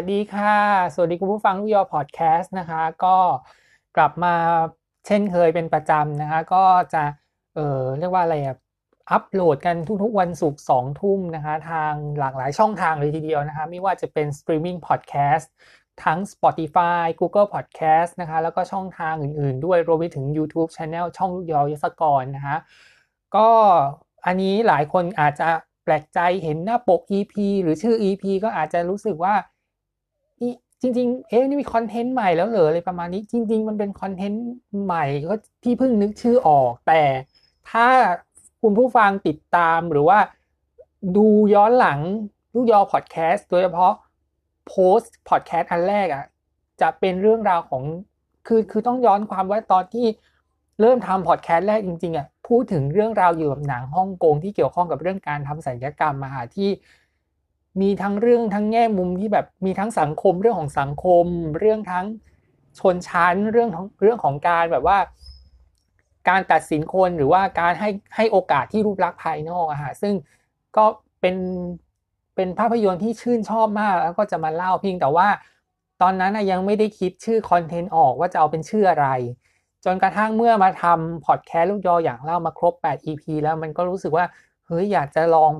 สวัสดีค่ะ สวัสดีคุณผู้ฟังลูกยอพอดแคสต์นะคะ ก็กลับมาเช่นเคยเป็นประจำนะคะ ก็จะเออเรียกว่าอะไรอะอัปโหลดกันทุกๆวันศุกร์สองทุ่มนะคะ ทางหลากหลายช่องทางเลยทีเดียวนะคะ ไม่ว่าจะเป็น streaming podcast ทั้ง Spotify Google Podcast นะคะ แล้วก็ช่องทางอื่นๆ ด้วยรวมไปถึง YouTube Channel ช่องลูกยอยศกรนะคะก็อันนี้หลายคนอาจจะแปลกใจเห็นหน้าปก EP หรือชื่อ EP ก็อาจจะรู้สึกว่า จริง ๆ เอ๊ะนี่มีคอนเทนต์ใหม่แล้วเหรออะไรประมาณนี้ จริง ๆ มันเป็นคอนเทนต์ใหม่ก็ที่เพิ่งนึกชื่อออก แต่ถ้าคุณผู้ฟังติดตามหรือว่าดูย้อนหลังลูกยอพอดแคสต์โดยเฉพาะโพสต์พอดแคสต์อันแรกอะจะเป็นเรื่องราวของคือคือต้องย้อนความว่าตอนที่เริ่มทำพอดแคสต์แรกจริงๆอะพูดถึงเรื่องราวอยู่กับหนังฮ่องกงที่เกี่ยวข้องกับเรื่องการทำศัลยกรรมมหาที่ มีทั้งเรื่องทั้งแง่มุมที่แบบมีทั้งสังคมเรื่องของสังคม เรื่องทั้งชนชั้นเรื่องของเรื่องของการแบบว่า การตัดสินคนหรือว่าการให้ให้โอกาสที่รูปลักษณ์ภายนอกอะฮะซึ่งก็เป็นเป็นภาพยนตร์ที่ชื่นชอบมากแล้วก็จะมาเล่าเพียงแต่ว่า ตอนนั้นยังไม่ได้คิดชื่อคอนเทนต์ออกว่าจะเอาเป็นชื่ออะไร จนกระทั่งเมื่อมาทำพอดแคสต์ลูกยออย่างเล่ามาครบ 8 EP แล้วมันก็รู้สึกว่า เฮ้ยอยากจะลอง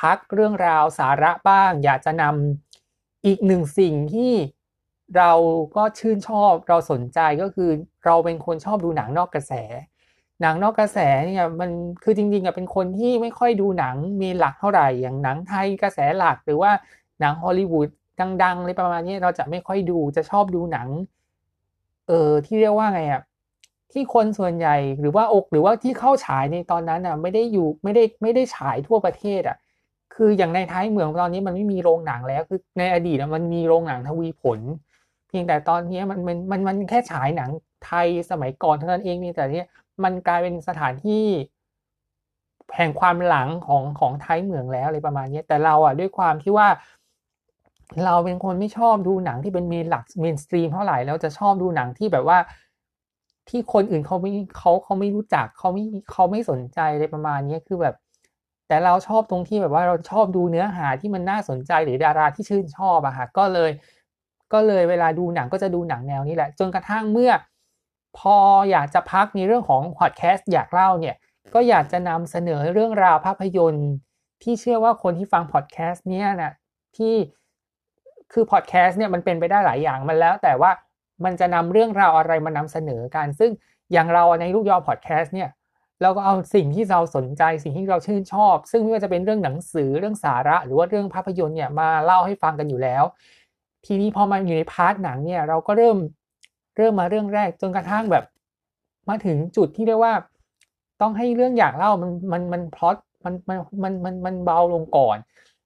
พักเรื่องราวสาระบ้าง อยากจะนำอีกหนึ่งสิ่งที่เราก็ชื่นชอบเราสนใจก็คือเราเป็นคนชอบดูหนังนอกกระแส หนังนอกกระแสเนี่ยมันคือจริงๆอะเป็นคนที่ไม่ค่อยดูหนังมีหลักเท่าไหร่อย่างหนังไทยกระแสหลักหรือว่าหนังฮอลลีวูดดังๆอะไรประมาณนี้เราจะไม่ค่อยดูจะชอบดูหนัง เออที่เรียกว่าไงอะ ที่คนส่วนใหญ่หรือว่าอกหรือว่าที่เข้าฉายในตอนนั้นอะไม่ได้อยู่ไม่ได้ไม่ได้ฉายทั่วประเทศอะคืออย่างในท้ายเมืองตอนนี้มันไม่มีโรงหนังแล้ว คือในอดีตมันมีโรงหนังทวีผล เพียงแต่ตอนนี้มันมันมันมันแค่ฉายหนังไทยสมัยก่อนเท่านั้นเองนี่แต่เนี้ยมันกลายเป็นสถานที่แห่งความหลังของของไทยเมืองแล้วอะไรประมาณนี้แต่เราอะด้วยความที่ว่า เราเป็นคนไม่ชอบดูหนังที่เป็นเมนหลักเมนสตรีมเท่าไหร่แล้วจะชอบดูหนังที่แบบว่า ที่คนอื่นเขาไม่เขาเขาไม่รู้จักเขาไม่เขาไม่สนใจอะไรประมาณนี้คือแบบ แต่เราชอบตรงที่แบบว่าเราชอบดูเนื้อหาที่มันน่าสนใจหรือดาราที่ชื่นชอบอะค่ะก็เลย ก็เลยเวลาดูหนังก็จะดูหนังแนวนี้แหละ จนกระทั่งเมื่อ พออยากจะพักในเรื่องของพอดแคสต์อยากเล่าเนี่ย ก็อยากจะนำเสนอเรื่องราวภาพยนตร์ ที่เชื่อว่าคนที่ฟังพอดแคสต์เนี่ยนะที่คือพอดแคสต์เนี่ยมันเป็นไปได้หลายอย่างมันแล้ว แต่ว่า มันจะนำเรื่องราวอะไรมานำเสนอกัน ซึ่งอย่างเราในลูกยอพอดแคสต์เนี่ยเราก็เอาสิ่งที่เราสนใจสิ่งที่เราชื่นชอบ ซึ่งไม่ว่าจะเป็นเรื่องหนังสือเรื่องสาระ หรือว่าเรื่องภาพยนตร์เนี่ยมาเล่าให้ฟังกันอยู่แล้ว ทีนี้พอมาอยู่ใน part หนังเนี่ยเราก็เริ่มเริ่มมาเรื่องแรกจนกระทั่งแบบ มาถึงจุดที่เรียกว่า ต้องให้เรื่องอยากเล่ามันมันมันพลอตมันมันมันมันมันเบาลงก่อน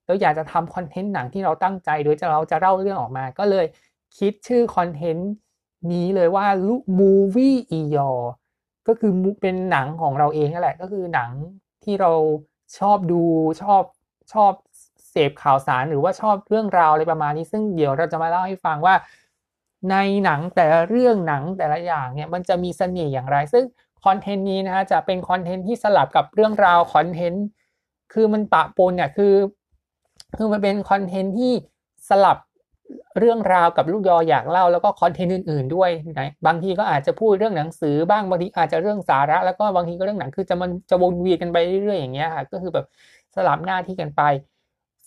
แล้วอยากจะทำ content หนังที่เราตั้งใจ โดยจะเราจะเล่าเรื่องออกมาก็เลย คิดชื่อคอนเทนต์นี้เลยว่าลูกมูวี่อียอก็คือเป็นหนังของเราเองนั่นแหละ ก็คือหนังที่เราชอบดูชอบชอบเสพข่าวสารหรือว่าชอบเรื่องราวอะไรประมาณนี้ ซึ่งเดี๋ยวเราจะมาเล่าให้ฟังว่า ในหนังแต่ละเรื่องหนังแต่ละอย่างเนี่ยมันจะมีเสน่ห์อย่างไร ซึ่งคอนเทนต์นี้นะฮะจะเป็นคอนเทนต์ที่สลับกับเรื่องราวคอนเทนต์คือมันปะปนเนี่ยคือ คือมันเป็นคอนเทนต์ที่สลับ เรื่องราวกับลูกยออยากเล่าแล้วก็คอนเทนต์อื่นๆด้วยนะบางทีก็อาจจะพูดเรื่องหนังสือบ้างบางทีอาจจะเรื่องสาระ แล้วก็บางทีก็เรื่องหนังคือจะมันจะวนเวียนกันไปเรื่อยๆอย่างเงี้ยค่ะก็คือแบบสลับหน้าที่กันไป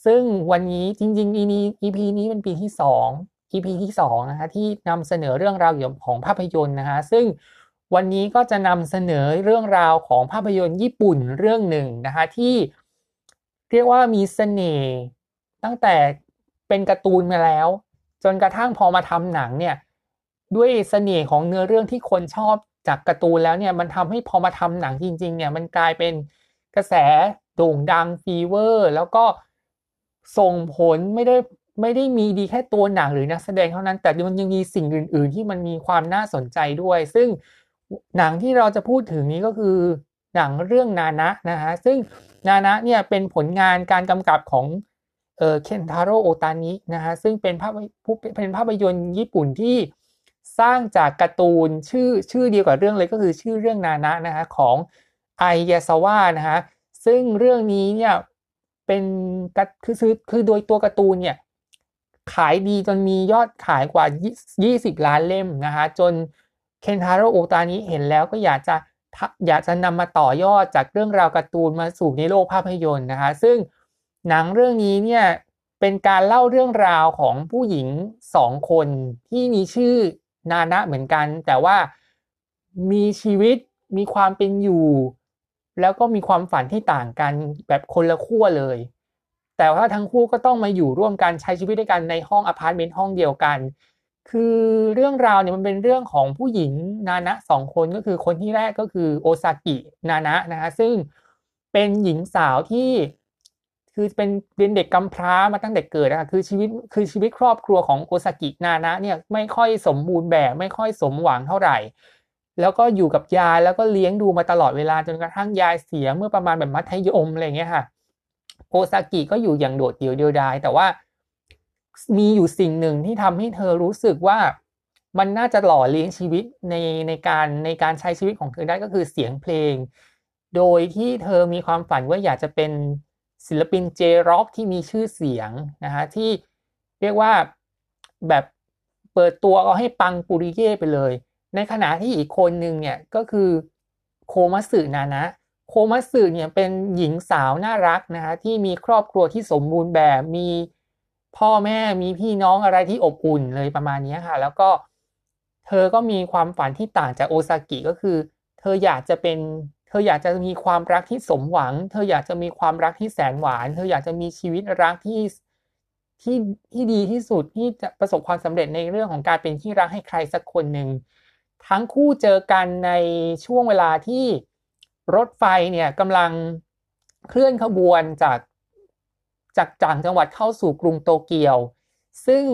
ซึ่งวันนี้จริงๆ EP นี้ EP นี้เป็นปีที่2 EP ที่2นะคะที่นำเสนอเรื่องราวเกี่ยวของภาพยนตร์นะคะซึ่งวันนี้ก็จะนำเสนอเรื่องราวของภาพยนตร์ญี่ปุ่นเรื่องหนึ่งนะคะที่เรียกว่ามีเสน่ห์ตั้งแต่ เป็นการ์ตูนมาแล้ว จนกระทั่งพอมาทำหนังเนี่ย ด้วยเสน่ห์ของเนื้อเรื่องที่คนชอบจากการ์ตูนแล้วเนี่ยมันทำให้พอมาทำหนังจริง ๆ เนี่ยมันกลายเป็นกระแสโด่งดัง fever แล้วก็ส่งผลไม่ได้ไม่ได้มีดีแค่ตัวหนังหรือนักแสดงเท่านั้น แต่มันยังมีสิ่งอื่น ๆ ที่มันมีความน่าสนใจด้วย ซึ่งหนังที่เราจะพูดถึงนี้ก็คือหนังเรื่องนานะนะฮะซึ่งนานะเนี่ยเป็นผลงานการกำกับของ เออเคนทาโร่โอตานินะฮะซึ่งเป็นภาพเป็นภาพยนตร์ญี่ปุ่นที่สร้างจากการ์ตูนชื่อชื่อเดียวกับเรื่องเลยก็คือชื่อเรื่องนานะนะฮะของไอยาซาวะนะฮะซึ่งเรื่องนี้เนี่ยเป็นคือคือคือโดยตัวการ์ตูนเนี่ยขายดีจนมียอดขายกว่า 20 ล้านเล่มนะคะจนเคนทาโร่โอตานี้เห็นแล้วก็อยากจะอยากจะนำมาต่อยอดจากเรื่องราวการ์ตูนมาสู่ในโลกภาพยนตร์นะคะซึ่ง หนังเรื่องนี้เนี่ยเป็นการเล่าเรื่องราวของผู้หญิงสองคนที่มีชื่อนานะเหมือนกัน แต่ว่ามีชีวิตมีความเป็นอยู่ แล้วก็มีความฝันที่ต่างกันแบบคนละขั้วเลย แต่ว่าทั้งคู่ก็ต้องมาอยู่ร่วมกันใช้ชีวิตด้วยกันในห้องอพาร์ตเมนต์ห้องเดียวกัน คือเรื่องราวเนี่ยมันเป็นเรื่องของผู้หญิงนานะสองคนก็คือคนที่แรกก็คือโอซากินานะนะคะซึ่งเป็นหญิงสาวที่ คือเป็นเป็นเด็กกำพร้ามาตั้งแต่เกิดนะคะคือชีวิตคือชีวิตครอบครัวของโอซากินานะเนี่ยไม่ค่อยสมบูรณ์แบบไม่ค่อยสมหวังเท่าไหร่ แล้วก็อยู่กับยายแล้วก็เลี้ยงดูมาตลอดเวลาจนกระทั่งยายเสียเมื่อประมาณแบบมัธยมอะไรเงี้ยค่ะโอซากิก็อยู่อย่างโดดเดี่ยวเดียวดายแต่ว่ามีอยู่สิ่งหนึ่งที่ทำให้เธอรู้สึกว่ามันน่าจะหล่อเลี้ยงชีวิตในในการในการใช้ชีวิตของเธอได้ก็คือเสียงเพลง โดยที่เธอมีความฝันว่าอยากจะเป็น ศิลปินเจร็อกที่มีชื่อเสียงนะฮะที่เรียกว่าแบบเปิดตัวเอาให้ปังปุริเย่ไปเลย ในขณะที่อีกคนหนึ่งเนี่ยก็คือโคมัสึนานะโคมัสึเนี่ยเป็นหญิงสาวน่ารักนะฮะที่มีครอบครัวที่สมบูรณ์แบบมีพ่อแม่มีพี่น้องอะไรที่อบอุ่นเลยประมาณนี้ค่ะ แล้วก็เธอก็มีความฝันที่ต่างจากโอซากิก็คือ เธออยากจะเป็น เธออยากจะมีความรักที่สมหวัง เธออยากจะมีความรักที่แสนหวาน เธออยากจะมีชีวิตรักที่ที่ที่ดีที่สุดที่จะประสบความสำเร็จในเรื่องของการเป็นที่รักให้ใครสักคนหนึ่งทั้งคู่เจอกันในช่วงเวลาที่รถไฟเนี่ยกำลังเคลื่อนขบวนจากจากจ่างจังหวัดเข้าสู่กรุงโตเกียว ซึ่ง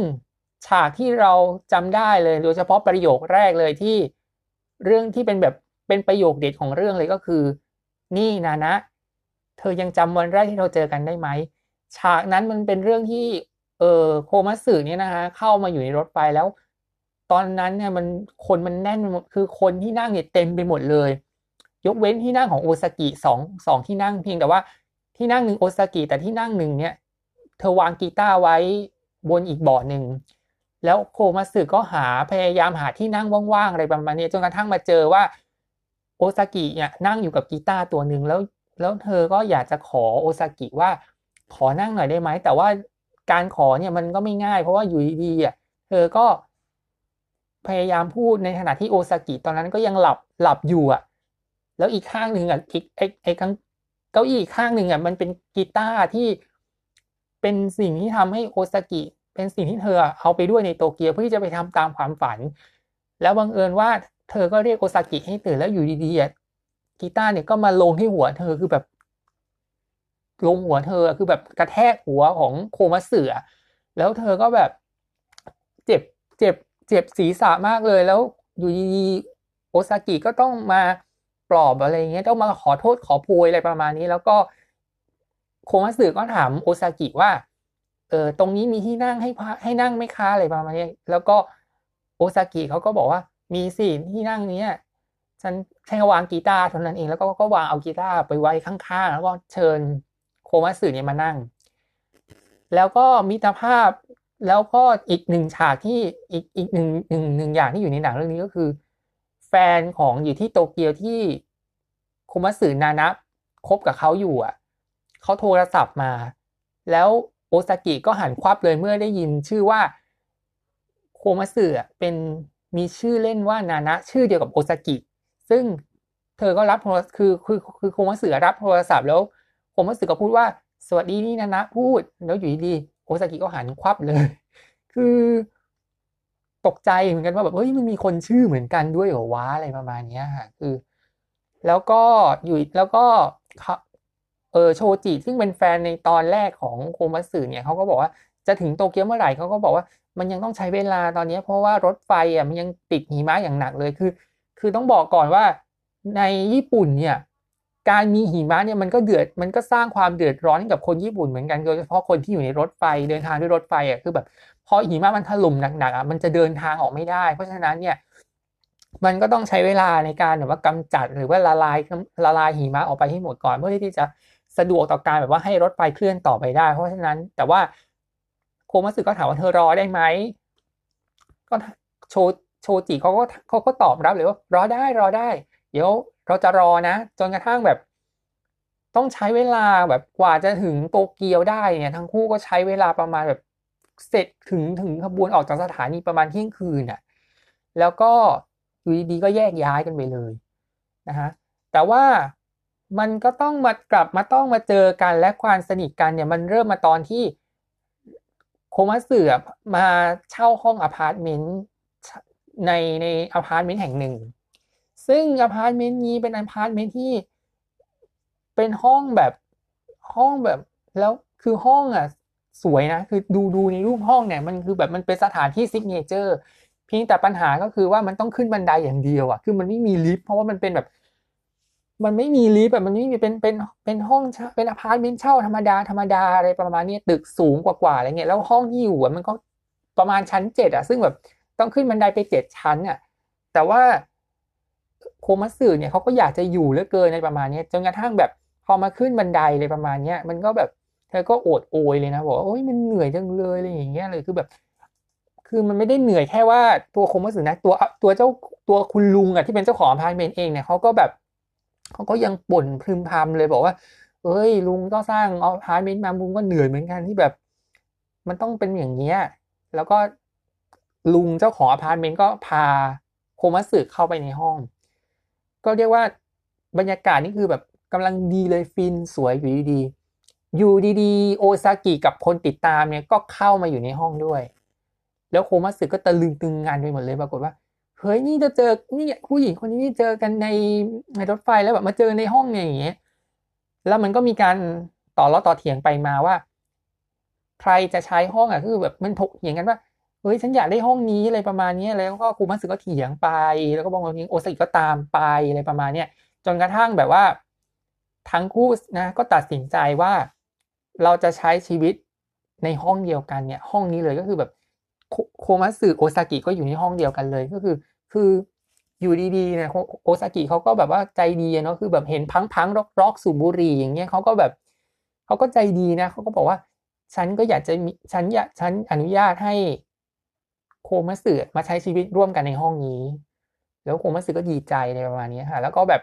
ฉากที่เราจำได้เลยโดยเฉพาะประโยคแรกเลยที่เรื่องที่เป็นแบบ เป็นประโยคเด็ดของเรื่องเลยก็คือ นี่นานะ เธอยังจำวันแรกที่เราเจอกันได้ไหม ฉากนั้นมันเป็นเรื่องที่ เออโคมัสึเนี่ยนะคะเข้ามาอยู่ในรถไฟแล้ว ตอนนั้นเนี่ยมันคนมันแน่นหมดคือคนที่นั่งเนี่ยเต็มไปหมดเลย ยกเว้นที่นั่งของโอซากิสองสองที่นั่งเพียงแต่ว่าที่นั่งหนึ่งโอซากิแต่ที่นั่งหนึ่งเนี่ย เธอวางกีตาร์ไว้บนอีกบอร์ดหนึ่งแล้วโคมัสึก็หาพยายามหาที่นั่งว่างๆอะไรประมาณนี้จนกระทั่งมาเจอว่า โอซากิเนี่ยนั่งอยู่กับกีตาร์ตัวหนึ่งแล้วแล้วเธอก็อยากจะขอโอซากิว่าขอนั่งหน่อยได้ไหม แต่ว่าการขอเนี่ยมันก็ไม่ง่าย เพราะว่าอยู่ดีๆอะเธอก็พยายามพูดในขณะที่โอซากิตอนนั้นก็ยังหลับหลับอยู่อะ แล้วอีกข้างหนึ่งอะอีกไอ้ไอ้ข้างเก้าอี้ข้างหนึ่งอะมันเป็นกีตาร์ที่เป็นสิ่งที่ทำให้โอซากิเป็นสิ่งที่เธอเอาไปด้วยในโตเกียวเพื่อที่จะไปทำตามความฝัน แล้วบังเอิญว่า เธอก็เรียกโอซากิให้ตื่นแล้วอยู่ดีๆกีตาร์เนี่ยก็มาลงที่หัวเธอคือแบบ ลงหัวเธอคือแบบกระแทกหัวของโคมัสเสือแล้วเธอก็แบบ เจ็บเจ็บ เจ็บศีรษะมากเลยแล้วอยู่ดีๆโอซากิก็ต้องมาปลอบอะไรเงี้ยต้องมาขอโทษขอโพยอะไรประมาณนี้ แล้วก็โคมัสึก็ถามโอซากิว่า เออตรงนี้มีที่นั่งให้ให้นั่งไม่ค้าอะไรประมาณนี้ แล้วก็โอซากิเขาก็บอกว่า มีสิที่นั่งนี้ฉันแค่วางกีตาร์เท่านั้นเองแล้วก็ก็วางเอากีตาร์ไปไว้ข้างๆ แล้วก็เชิญโคมัสึเนี่ยมานั่ง แล้วก็มิตรภาพแล้วก็อีกหนึ่งฉากที่อีกอีกหนึ่งหนึ่งหนึ่งอย่างที่อยู่ในหนังเรื่องนี้ก็คือ แฟนของอยู่ที่โตเกียวที่โคมัสึนานะคบกับเขาอยู่อะเขาโทรศัพท์มา แล้วโอซากิก็หันควับเลยเมื่อได้ยินชื่อว่าโคมัสึเป็น มีชื่อเล่นว่านานะ ชื่อเดียวกับโอซากิ ซึ่งเธอก็รับโทรคือคือคือโคมัสึรับโทรศัพท์แล้วโคมัสึก็พูดว่า สวัสดีนี่นานะ พูดแล้วอยู่ดีโอซากิก็หันควับเลย คือตกใจเหมือนกันว่าแบบเฮ้ยมันมีคนชื่อเหมือนกันด้วยเหรอวะอะไรประมาณนี้ค่ะคือ แล้วก็อยู่แล้วก็เออโชจิซึ่งเป็นแฟนในตอนแรกของโคมัสึเนี่ยเขาก็บอกว่าจะถึงโตเกียวเมื่อไหร่เขาก็บอกว่า มันยังต้องใช้เวลาตอนนี้เพราะว่ารถไฟอะมันยังติดหิมะอย่างหนักเลยคือ คือต้องบอกก่อนว่าในญี่ปุ่นเนี่ยการมีหิมะเนี่ยมันก็เดือดมันก็สร้างความเดือดร้อนกับคนญี่ปุ่นเหมือนกันโดยเฉพาะคนที่อยู่ในรถไฟเดินทางด้วยรถไฟอะคือแบบพอหิมะมันถล่มหนักๆอะมันจะเดินทางออกไม่ได้ เพราะฉะนั้นเนี่ยมันก็ต้องใช้เวลาในการแบบว่ากำจัดหรือว่าละลายละลายหิมะออกไปให้หมดก่อนเพื่อที่จะสะดวกต่อการแบบว่าให้รถไฟเคลื่อนต่อไปได้ เพราะฉะนั้นแต่ว่า โคมัสึก็ถามว่าเธอรอได้ไหมก็โชโชจิเขาก็เขาก็ตอบรับเลยว่ารอได้รอได้ เดี๋ยวเราจะรอนะ จนกระทั่งแบบ ต้องใช้เวลาแบบกว่าจะถึงโตเกียวได้เนี่ย ทั้งคู่ก็ใช้เวลาประมาณแบบเสร็จถึงถึงขบวนออกจากสถานีประมาณเที่ยงคืนอะ แล้วก็อยู่ดีๆก็แยกย้ายกันไปเลยนะฮะแต่ว่ามันก็ต้องมากลับมาต้องมาเจอกันและความสนิทกันเนี่ยมันเริ่มมาตอนที่ โคมัสึมาเช่าห้องอพาร์ตเมนต์ในในอพาร์ตเมนต์แห่งหนึ่ง ซึ่งอพาร์ตเมนต์นี้เป็นอพาร์ตเมนต์ที่เป็นห้องแบบห้องแบบแล้วคือห้องอะสวยนะ คือดูดูในรูปห้องเนี่ยมันคือแบบมันเป็นสถานที่ signature เพียงแต่ปัญหาก็คือว่ามันต้องขึ้นบันไดอย่างเดียวอะคือมันไม่มีลิฟต์เพราะว่ามันเป็นแบบ มันไม่มีลิฟต์แบบมันไม่มีเป็นเป็นเป็นห้องเป็นอพาร์ตเมนต์เช่าธรรมดาธรรมดาอะไรประมาณนี้ตึกสูงกว่าๆอะไรเงี้ยแล้วห้องที่อยู่มันก็ประมาณชั้นเจ็ดอะ ซึ่งแบบต้องขึ้นบันไดไปเจ็ดชั้นอะ แต่ว่าโคมัสึเนี่ยเขาก็อยากจะอยู่เหลือเกินในประมาณนี้จนกระทั่งแบบพอมาขึ้นบันไดเลยประมาณเนี้ยมันก็แบบเธอก็โอดโอยเลยนะบอกว่าโอ้ยมันเหนื่อยจังเลยอะไรอย่างเงี้ยเลยคือแบบ คือมันไม่ได้เหนื่อยแค่ว่าตัวโคมัสึนะตัวตัวเจ้าตัวคุณลุงอะที่เป็นเจ้าของอพาร์ตเมนต์เองเนี่ยเขาก็แบบ เขาก็ยังบ่นพึมพำเลยบอกว่า เอ้ย ลุงก็สร้างอพาร์ตเมนต์มาลุงก็เหนื่อยเหมือนกันที่แบบ มันต้องเป็นอย่างเงี้ยแล้วก็ลุงเจ้าของอพาร์ตเมนต์ก็พาโคมัสึเข้าไปในห้อง ก็เรียกว่าบรรยากาศนี่คือแบบกำลังดีเลยฟินสวยอยู่ดีๆอยู่ดีๆโอซากิกับคนติดตามเนี่ยก็เข้ามาอยู่ในห้องด้วย แล้วโคมัสึก็ตะลึงตึงงันไปหมดเลยปรากฏว่า เฮ้ยนี่จะเจอนี่ผู้หญิงคนนี้นี่เจอกันในในรถไฟแล้วแบบมาเจอในห้องเนี่ยอย่างเงี้ยแล้วมันก็มีการต่อล้อต่อเถียงไปมาว่า ใครจะใช้ห้องอะคือแบบมันถกเถียงกันว่าเฮ้ยฉันอยากได้ห้องนี้อะไรประมาณนี้แล้วก็ครูมัสึก็เถียงไป แล้วก็บอกว่าโอซากิก็ตามไปอะไรประมาณเนี้ยจนกระทั่งแบบว่า ทั้งคู่นะก็ตัดสินใจว่า เราจะใช้ชีวิตในห้องเดียวกันเนี่ย ห้องนี้เลยก็คือแบบ โคมัสึโอซากิก็อยู่ในห้องเดียวกันเลยก็คือ คืออยู่ดีๆเนี่ยโอซากิเขาก็แบบว่าใจดีเนาะคือแบบเห็นพังก์พังก์ร็อกร็อกสูบบุหรี่อย่างเงี้ยเขาก็แบบเขาก็ใจดีนะเขาก็บอกว่า ฉันก็อยากจะมีฉันอยากฉันอนุญาตให้โคมัสึมาใช้ชีวิตร่วมกันในห้องนี้ แล้วโคมัสึก็ดีใจในประมาณนี้ค่ะ แล้วก็แบบ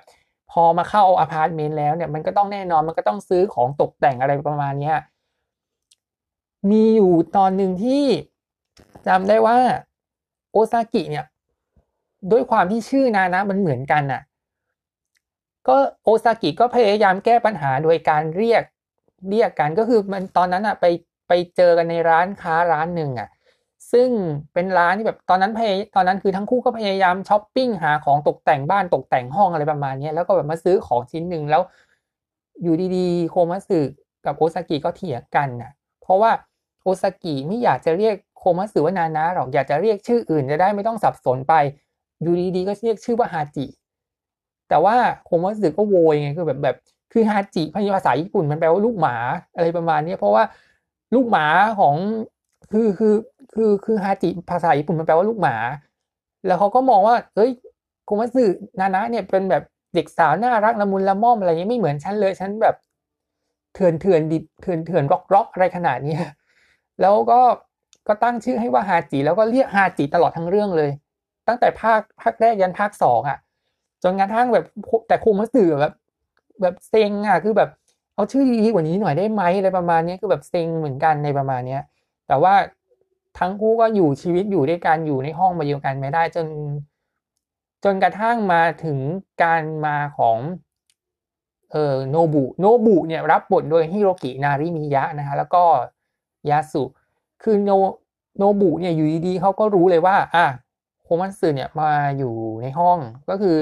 พอมาเข้าอพาร์ตเมนต์แล้วเนี่ยมันก็ต้องแน่นอนมันก็ต้องซื้อของตกแต่งอะไรประมาณนี้มีอยู่ตอนหนึ่งที่ จำได้ว่าโอซากิเนี่ยด้วยความที่ชื่อนานะมันเหมือนกันน่ะ ก็โอซากิก็พยายามแก้ปัญหาโดยการเรียกเรียกกันก็คือมันตอนนั้นอะไปไปเจอกันในร้านค้าร้านหนึ่งอะ ซึ่งเป็นร้านที่แบบตอนนั้นพยตอนนั้นคือทั้งคู่ก็พยายามช้อปปิ้งหาของตกแต่งบ้านตกแต่งห้องอะไรประมาณนี้แล้วก็แบบมาซื้อของชิ้นหนึ่งแล้ว อยู่ดีๆ โคมัสึกับโอซากิก็เถียงกันน่ะ เพราะว่าโอซากิไม่อยากจะเรียก คมัสึว่านานะหรอกอยากจะเรียกชื่ออื่นจะได้ไม่ต้องสับสนไปอยู่ดีๆก็เรียกชื่อว่าฮาจิ แต่ว่าโคมัสึก็โวยไงคือแบบแบบคือฮาจิภาษาญี่ปุ่นมันแปลว่าลูกหมาอะไรประมาณนี้เพราะว่าลูกหมาของคือคือคือคือฮาจิภาษาญี่ปุ่นมันแปลว่าลูกหมา แล้วเขาก็มองว่าเอ้ยโคมัสึนานะเนี่ยเป็นแบบเด็กสาวน่ารักละมุนละม่อมอะไรเงี้ยไม่เหมือนฉันเลยฉันแบบเถื่อนเถื่อนดิเถื่อนเถื่อนร็อกร็อกอะไรขนาดนี้แล้วก็ ก็ตั้งชื่อให้ว่าฮาจิแล้วก็เรียกฮาจิตลอดทั้งเรื่องเลย ตั้งแต่ภาคภาคแรกยันภาคสองอะ จนกระทั่งแบบแต่คุมาสื่อแบบ แบบเซ็งอะคือแบบเอาชื่อดีกว่านี้หน่อยได้ไหมอะไรประมาณนี้คือแบบเซ็งเหมือนกันในประมาณเนี้ย แต่ว่าทั้งคู่ก็อยู่ชีวิตอยู่ด้วยกันอยู่ในห้องมาเดียวกันไม่ได้จน จนกระทั่งมาถึงการมาของเออโนบุโนบุเนี่ยรับบทโดยฮิโรกินาริมิยะนะฮะแล้วก็ยาสุ คือโนโนบุเนี่ยอยู่ดีๆเขาก็รู้เลยว่า อะโคมัสึเนี่ยมาอยู่ในห้องก็คือ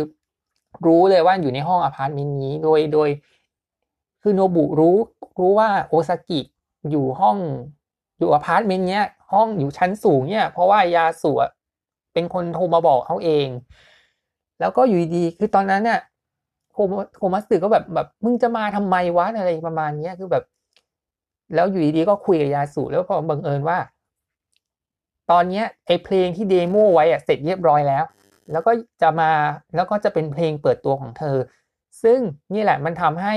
รู้เลยว่าอยู่ในห้องอพาร์ตเมนต์นี้โดยโดย คือโนบุรู้รู้ว่าโอซากิอยู่ห้องอยู่อพาร์ตเมนต์เนี้ย ห้องอยู่ชั้นสูงเนี่ย เพราะว่ายาสุเป็นคนโทรมาบอกเขาเอง แล้วก็อยู่ดีคือตอนนั้นเนี่ยโคโคมัสึก็แบบแบบมึงจะมาทำไมวะอะไรประมาณนี้คือแบบ แล้วอยู่ดีๆก็คุยกับยาสุแล้วพอบังเอิญว่า ตอนนี้ไอ้เพลงที่ demo ไว้อะเสร็จเรียบร้อยแล้ว แล้วก็จะมาแล้วก็จะเป็นเพลงเปิดตัวของเธอ ซึ่งนี่แหละมันทำให้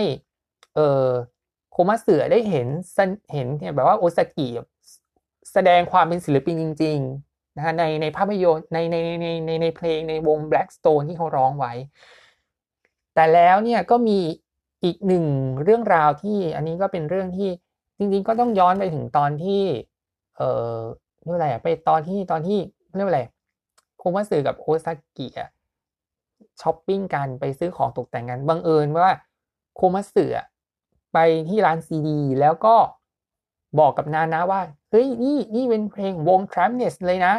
เออโคมาเสือได้เห็นเห็นเนี่ยแบบว่าโอซากิแสดงความเป็นศิลปินจริงๆนะฮะในในภาพยนตร์ในในในในในเพลงในวง Blackstone ที่เขาร้องไว้ แต่แล้วเนี่ยก็มีอีกหนึ่งเรื่องราวที่อันนี้ก็เป็นเรื่องที่ จริงๆก็ต้องย้อนไปถึงตอนที่ เอ่อเรียกอะไรอะไปตอนที่ตอนที่เรียกอะไรโคมาสึกับโอซากิอะช้อปปิ้งกันไปซื้อของตกแต่งกันบังเอิญว่าโคมาสึอะไปที่ร้านซีดี แล้วก็บอกกับนานะว่า เฮ้ยนี่นี่เป็นเพลงวง t r a m n e s เลยนะ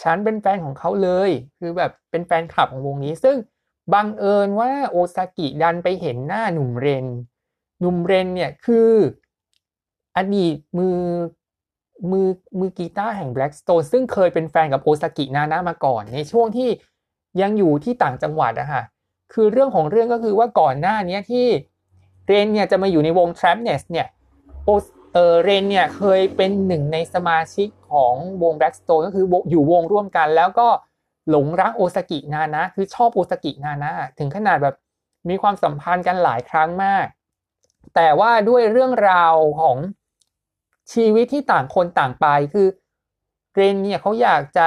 ฉันเป็นแฟนของเขาเลย คือแบบเป็นแฟนคลับของวงนี้ ซึ่งบังเอิญว่าโอซากิดันไปเห็นหน้าหนุ่มเรน หนุ่มเรนเนี่ยคือ อดีตมือมือมือกีตาร์แห่ง Blackstone ซึ่งเคยเป็นแฟนกับโอซากินานะมาก่อน ในช่วงที่ยังอยู่ที่ต่างจังหวัดอะคะคือเรื่องของเรื่องก็คือว่าก่อนหน้านี้ที่เรนเนี่ยจะมาอยู่ในวง t r a p n e s เนี่ยโอเออเรนเนี่ยเคยเป็นหนึ่งในสมาชิกของวง Blackstone ก็คืออยู่วงร่วมกัน แล้วก็หลงรักโอซากินานะ คือชอบโอซากินานะถึงขนาดแบบมีความสัมพันธ์กันหลายครั้งมาก แต่ว่าด้วยเรื่องราวของ ชีวิตที่ต่างคนต่างไปคือเรนเนี่ยเขาอยากจะ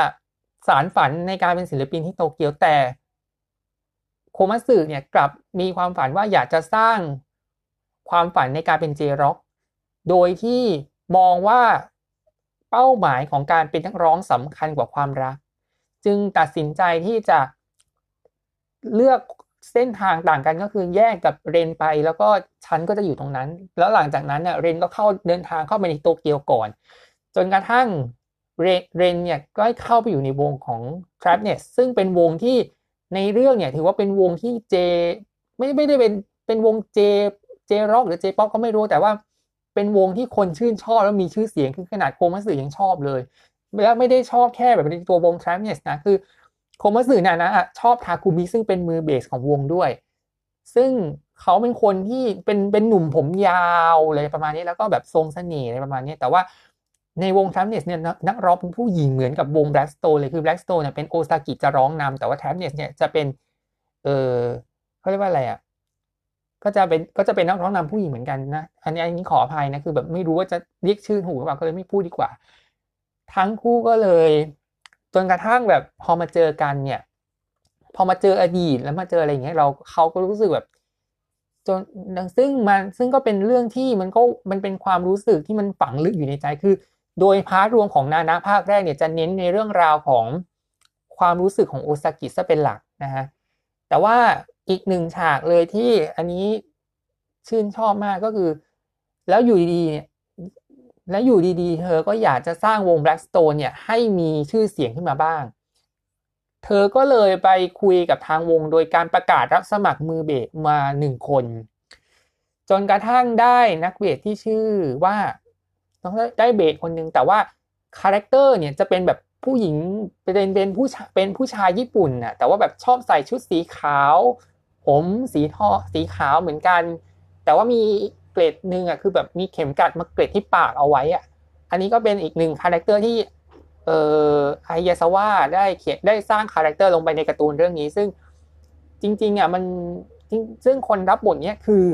สารฝันในการเป็นศิลปินที่โตเกียวแต่ โคมัสึเนี่ยกลับมีความฝันว่าอยากจะสร้างความฝันในการเป็นเจร็อกโดยที่มองว่าเป้าหมายของการเป็นนักร้องสำคัญกว่าความรัก จึงตัดสินใจที่จะเลือก เส้นทางต่างกันก็คือแยกกับเรนไปแล้วก็ฉันก็จะอยู่ตรงนั้น แล้วหลังจากนั้นเนี่ยเรนก็เข้าเดินทางเข้าไปในโตเกียวก่อน จนกระทั่งเรนเนี่ยก็เข้าไปอยู่ในวงของ t r a p n e s ซึ่งเป็นวงที่ในเรื่องเนี่ยถือว่าเป็นวงที่เจไม่ไม่ได้เป็นเป็นวงเจเจร็อกหรือเจป๊อปก็ไม่รู้แต่ว่าเป็นวงที่คนชื่นชอบแล้วมีชื่อเสียงคือขนาดโคมัสึยังชอบเลย แล้วไม่ได้ชอบแค่แบบในตัววง t r a p n e s นะคือ โคมัสึน่ะนะชอบทาคุมิซึ่งเป็นมือเบสของวงด้วย ซึ่งเขาเป็นคนที่เป็นเป็นหนุ่มผมยาวอะไรประมาณนี้แล้วก็แบบทรงเสน่ห์อะไรประมาณนี้แต่ว่าในวง Trapnest เนี่ยนักร้องเป็นผู้หญิงเหมือนกับวง Blackstone เลยคือ Blackstone เนี่ยเป็นโอซากิจะร้องนำแต่ว่า Trapnest เนี่ยจะเป็นเออเขาเรียกว่าอะไรอะก็จะเป็นก็จะเป็นนักร้องนำผู้หญิงเหมือนกันนะอันนี้อันนี้ขออภัยนะคือแบบไม่รู้ว่าจะเรียกชื่อถูกหรือเปล่าก็เลยไม่พูดดีกว่า ทั้งคู่ก็เลย จนกระทั่งแบบพอมาเจอกันเนี่ย พอมาเจออดีตแล้วมาเจออะไรอย่างเงี้ยเราเขาก็รู้สึกแบบจนซึ่งมันซึ่งก็เป็นเรื่องที่มันก็มันเป็นความรู้สึกที่มันฝังลึกอยู่ในใจคือ โดยพาร์ทรวมของนานาภาคแรกเนี่ยจะเน้นในเรื่องราวของความรู้สึกของโอซากิซะเป็นหลักนะฮะแต่ว่าอีกหนึ่งฉากเลยที่อันนี้ชื่นชอบมากก็คือ แล้วอยู่ดีๆเนี่ย แล้วอยู่ดีๆ เธอก็อยากจะสร้างวง Blackstone เนี่ยให้มีชื่อเสียงขึ้นมาบ้าง เธอก็เลยไปคุยกับทางวงโดยการประกาศรับสมัครมือเบสมาหนึ่งคน จนกระทั่งได้นักเบสที่ชื่อว่าต้องได้เบสคนหนึ่งแต่ว่า character เนี่ยจะเป็นแบบผู้หญิงเป็นเป็นผู้เป็นผู้ชายญี่ปุ่นน่ะแต่ว่าแบบชอบใส่ชุดสีขาว ผมสีทอสีขาวเหมือนกัน แต่ว่ามี เกรดหนึ่งอะคือแบบมีเข็มกลัดมาเกรดที่ปากเอาไว้อะ อันนี้ก็เป็นอีกหนึ่ง character ที่เอ่อไอยาซาวะได้เขียนได้สร้าง character ลงไปในการ์ตูนเรื่องนี้ ซึ่งจริงๆอะมันซึ่งคนรับบทเนี้ยคือ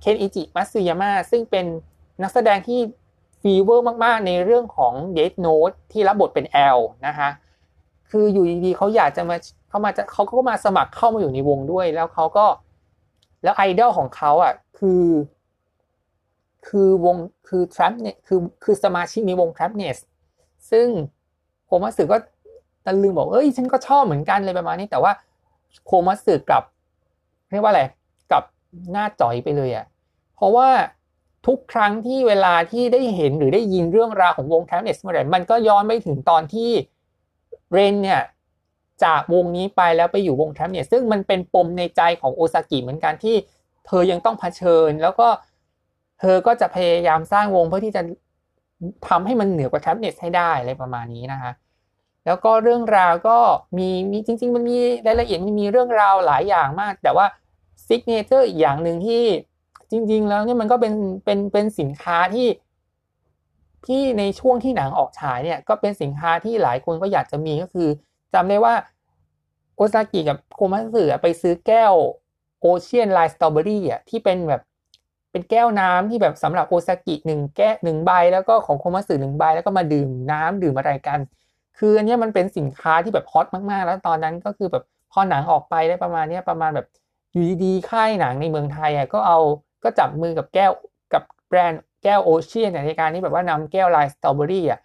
เคนอิจิมัตสึยาม่าซึ่งเป็นนักแสดงที่ fever มากๆ ในเรื่องของ Death Note ที่รับบทเป็นแอลนะคะคืออยู่ดีๆเขาอยากจะมาเขามาจะเขาก็มาสมัครเข้ามาอยู่ในวงด้วย แล้วเขาก็ แล้วไอดอลของเขาอะคือ คือวงคือทรัมเนี่ยคือคือสมาชิกในวงทรัมเนสซึ่งโคมัสึก็ตะลึงบอกเอ้ยฉันก็ชอบเหมือนกันเลยประมาณนี้ แต่ว่าโคมัสึกลับเรียกว่าอะไรกลับหน้าจ่อยไปเลยอะเพราะว่าทุกครั้งที่เวลาที่ได้เห็นหรือได้ยินเรื่องราวของวงแทมเนสเมื่อไหร่มันก็ย้อนไปถึงตอนที่เรนเนี่ย จากวงนี้ไปแล้วไปอยู่วง Trapnest ซึ่งมันเป็นปมในใจของโอซากิเหมือนกันที่เธอยังต้องเผชิญ แล้วก็เธอก็จะพยายามสร้างวงเพื่อที่จะทำให้มันเหนือกว่า Trapnest ให้ได้อะไรประมาณนี้นะคะแล้วก็เรื่องราวก็มีมีจริง ๆ มันมีรายละเอียดมีเรื่องราวหลายอย่างมาก แต่ว่า signature อีกอย่างหนึ่งที่จริง ๆ แล้วเนี่ยมันก็เป็นเป็นเป็นสินค้าที่ที่ในช่วงที่หนังออกฉายเนี่ยก็เป็นสินค้าที่หลายคนก็อยากจะมีก็คือ จำได้ว่าโอซากิกับโคมัสึไปซื้อแก้วโอเชียนไลน์สตรอเบอรี่อะที่เป็นแบบเป็นแก้วน้ำที่แบบสำหรับโอซากิหนึ่งแก้หนึ่งใบ แล้วก็ของโคมัสึหนึ่งใบแล้วก็มาดื่มน้ำดื่มอะไรกัน คืออันนี้มันเป็นสินค้าที่แบบฮอตมากๆ แล้วตอนนั้นก็คือแบบพอหนังออกไปได้ประมาณนี้ประมาณแบบอยู่ดีๆค่ายหนังในเมืองไทยอะก็เอาก็จับมือกับแก้วกับแบรนด์แก้วโอเชียนในการที่แบบว่านำแก้วลายสตรอเบอรี่อะ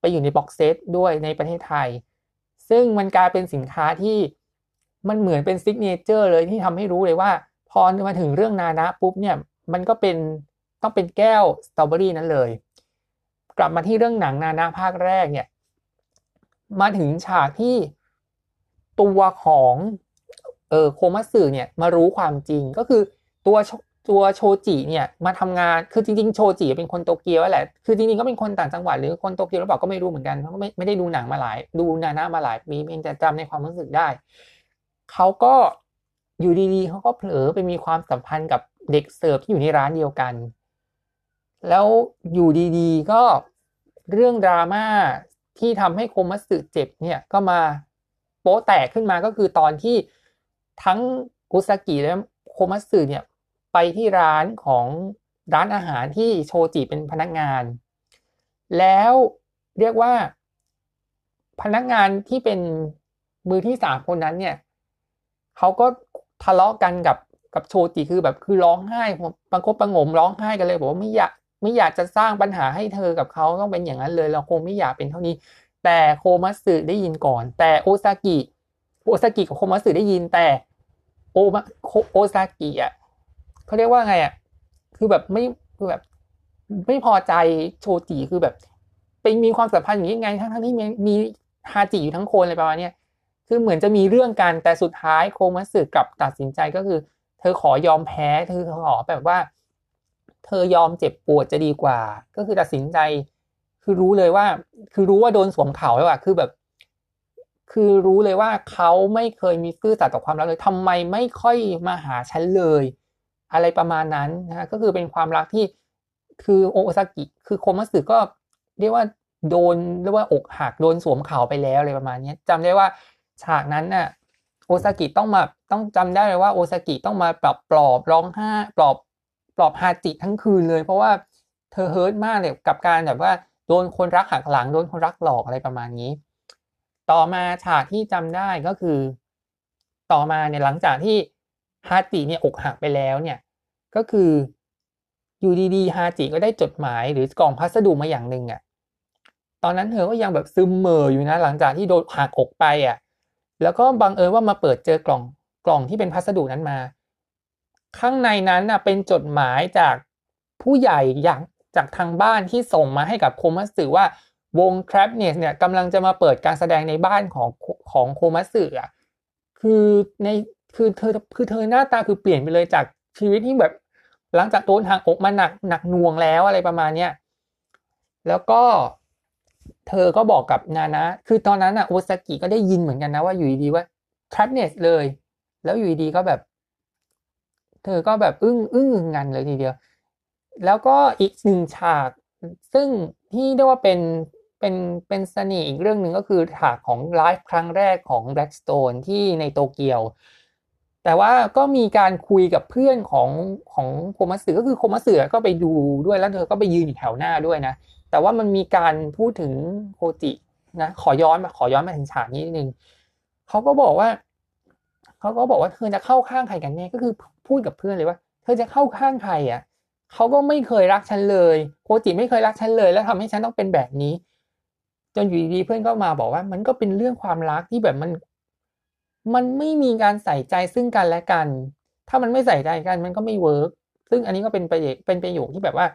ไปอยู่ใน box set ด้วยในประเทศไทย ซึ่งมันกลายเป็นสินค้าที่มันเหมือนเป็น signature เลยที่ทำให้รู้เลยว่า พอมาถึงเรื่องนานะปุ๊บเนี่ยมันก็เป็นต้องเป็นแก้วสตรอเบอรี่นั้นเลย กลับมาที่เรื่องหนังนานะภาคแรกเนี่ยมาถึงฉากที่ตัวของเออโคมัสึเนี่ยมารู้ความจริงก็คือตัว ตัวโชจิเนี่ยมาทำงานคือจริงๆโชจิเป็นคนโตเกียวแหละคือจริงๆก็เป็นคนต่างจังหวัดหรือคนโตเกียวหรือเปล่าก็ไม่รู้เหมือนกันเพราะไม่ไม่ได้ดูหนังมาหลาย ดูนานะมาหลายปีเองแต่จำในความรู้สึกได้เขาก็อยู่ดีๆเขาก็เผลอไปมีความสัมพันธ์กับเด็กเสิร์ฟที่อยู่ในร้านเดียวกัน แล้วอยู่ดีๆก็เรื่องดราม่าที่ทำให้โคมัสึเจ็บเนี่ยก็มาโป๊แตกขึ้นมาก็คือตอนที่ทั้งกุสกิและโคมัสึเนี่ย ไปที่ร้านของร้านอาหารที่โชจิเป็นพนักงาน แล้วเรียกว่า พนักงานที่เป็นมือที่สามคนนั้นเนี่ยเขาก็ทะเลาะกันกับกับโชจิคือแบบคือร้องไห้บางคนประงมร้องไห้กันเลยบอกว่าไม่อยากไม่อยากจะสร้างปัญหาให้เธอกับเขาต้องเป็นอย่างนั้นเลย เราคงไม่อยากเป็นเท่านี้ แต่โคมัสึได้ยินก่อน แต่โอซากิโอซากิกับโคมัสึได้ยินแต่โอโอซากิอะ เขาเรียกว่าไงอะคือแบบไม่คือแบบไม่พอใจโชจิคือแบบเป็นมีความสัมพันธ์อย่างนี้ไงทั้งทั้งที่มีมีฮาจิอยู่ทั้งคนอะไรประมาณนี้คือเหมือนจะมีเรื่องกันแต่สุดท้ายโคมัสึกลับตัดสินใจก็คือ เธอขอยอมแพ้เธอขอแบบว่า เธอยอมเจ็บปวดจะดีกว่า ก็คือตัดสินใจ คือรู้เลยว่า คือรู้ว่าโดนสวมเขาแล้วอะคือแบบ คือรู้เลยว่าเขาไม่เคยมีซื่อสัตย์ต่อความรักเลยทำไมไม่ค่อยมาหาฉันเลย อะไรประมาณนั้นนะก็คือเป็นความรักที่คือโอซากิคือโคมัสึก็เรียกว่าโดนเรียกว่าอกหักโดนสวมเขาไปแล้วอะไรประมาณนี้จำได้ว่าฉากนั้นน่ะโอซากิต้องมาต้องจำได้เลยว่าโอซากิต้องมาปรับปลอบร้องไห้ปลอบปลอบฮาจิทั้งคืนเลย เพราะว่าเธอเฮิร์ตมากเลยกับการแบบว่าโดนคนรักหักหลังโดนคนรักหลอกอะไรประมาณนี้ ต่อมาฉากที่จำได้ก็คือ ต่อมาเนี่ยหลังจากที่ ฮาจิเนี่ยอกหักไปแล้วเนี่ยก็คืออยู่ดีๆฮาจิก็ได้จดหมายหรือกล่องพัสดุมาอย่างหนึ่งอะตอนนั้นเธอก็ยังแบบซึมเมออยู่นะหลังจากที่โดนหักอกไปอะแล้วก็บังเอิญว่ามาเปิดเจอกล่องกล่องที่เป็นพัสดุนั้นมา ข้างในนั้นน่ะเป็นจดหมายจากผู้ใหญ่อย่างจากทางบ้านที่ส่งมาให้กับโคมัสสึว่าวงครปเนสเนี่ยกำลังจะมาเปิดการแสดงในบ้านของของโคมัสึอะคือใน คือเธอคือเธอหน้าตาคือเปลี่ยนไปเลยจากชีวิตที่แบบ หลังจากโดนทางอกมาหนักหนักน่วงแล้วอะไรประมาณเนี้ยแล้วก็เธอก็บอกกับนานะ คือตอนนั้นอะโอซากิก็ได้ยินเหมือนกันนะว่าอยู่ดีว่า trapness เลย แล้วอยู่ดีก็แบบ เธอก็แบบอึ้งอึ้งงันเลยทีเดียว แล้วก็อีกหนึ่งฉาก ซึ่งที่เรียกว่าเป็นเป็นเป็นสนิอีกเรื่องหนึ่งก็คือฉากของไลฟ์ครั้งแรกของ Blackstone ที่ในโตเกียว แต่ว่าก็มีการคุยกับเพื่อนของของโคมัสึก็คือโคมัสึก็ไปดูด้วยแล้วเธอก็ไปยืนอยู่แถวหน้าด้วยนะ แต่ว่ามันมีการพูดถึงโชจินะขอย้อนมาขอย้อนมาถึงฉากนี้นิดนึงเขาก็บอกว่าเขาก็บอกว่าเธอจะเข้าข้างใครกันแน่ก็คือพูดกับเพื่อนเลยว่า เธอจะเข้าข้างใครอะเขาก็ไม่เคยรักฉันเลย โชจิไม่เคยรักฉันเลย แล้วทำให้ฉันต้องเป็นแบบนี้ จนอยู่ดีเพื่อนก็มาบอกว่า มันก็เป็นเรื่องความรักที่แบบมัน มันไม่มีการใส่ใจซึ่งกันและกัน ถ้ามันไม่ใส่ใจกันมันก็ไม่ work ซึ่งอันนี้ก็เป็นประโยคเป็นประโยคที่แบบว่า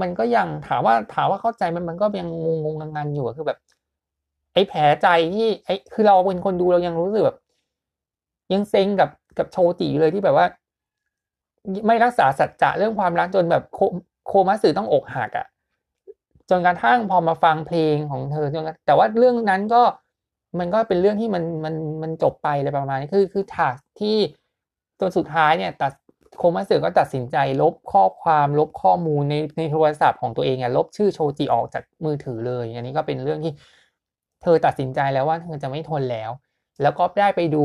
มันก็ยังถามว่าถามว่าเข้าใจมันมันก็ยังงงงงันอยู่คือแบบ ไอ้แผลใจที่ไอ้คือเราเป็นคนดูเรายังรู้สึกแบบ ยังเซ็งกับกับโชติเลยที่แบบว่า ไม่รักษาสัจจะเรื่องความรักจนแบบโคโคมัสึต้องอกหักอะ่ะจนกระทั่งพอมาฟังเพลงของเธอจนแต่ว่าเรื่องนั้นก็ มันก็เป็นเรื่องที่มันมันมันจบไปเลยประมาณนี้คือคือฉากที่จนสุดท้ายเนี่ยตัดโคมัสึก็ตัดสินใจลบข้อความลบข้อมูลในในโทรศัพท์ของตัวเองอะลบชื่อโชจิออกจากมือถือเลย อันนี้ก็เป็นเรื่องที่เธอตัดสินใจแล้วว่าเธอจะไม่ทนแล้ว แล้วก็ได้ไปดู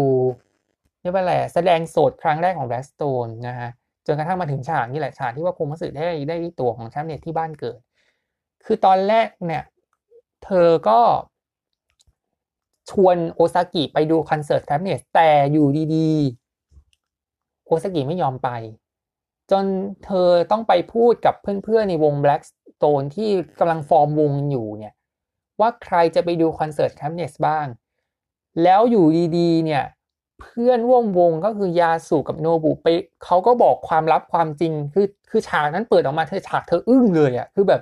เรียกว่าอะไรแสดงสดครั้งแรกของแบสโตนนะฮะจนกระทั่งมาถึงฉากนี่แหละฉากที่ว่าโคมัสึได้ได้ตัวของแชมป์เน็ตที่บ้านเกิด คือตอนแรกเนี่ย เธอก็ ชวนโอซากิไปดูคอนเสิร์ตแชมป์เน็ตแต่อยู่ดีๆ โอซากิไม่ยอมไป จนเธอต้องไปพูดกับเพื่อนๆ ในวง Blackstone ที่กำลังฟอร์มวงอยู่เนี่ย ว่าใครจะไปดูคอนเสิร์ตแคมเนสบ้าง แล้วอยู่ดีๆ เนี่ย เพื่อนร่วมวงก็คือยาสูกับโนบุไปเขาก็บอกความลับความจริง คือคือฉากนั้นเปิดออกมาเธอฉากเธออึ้งเลยอะ่ะคือแบบ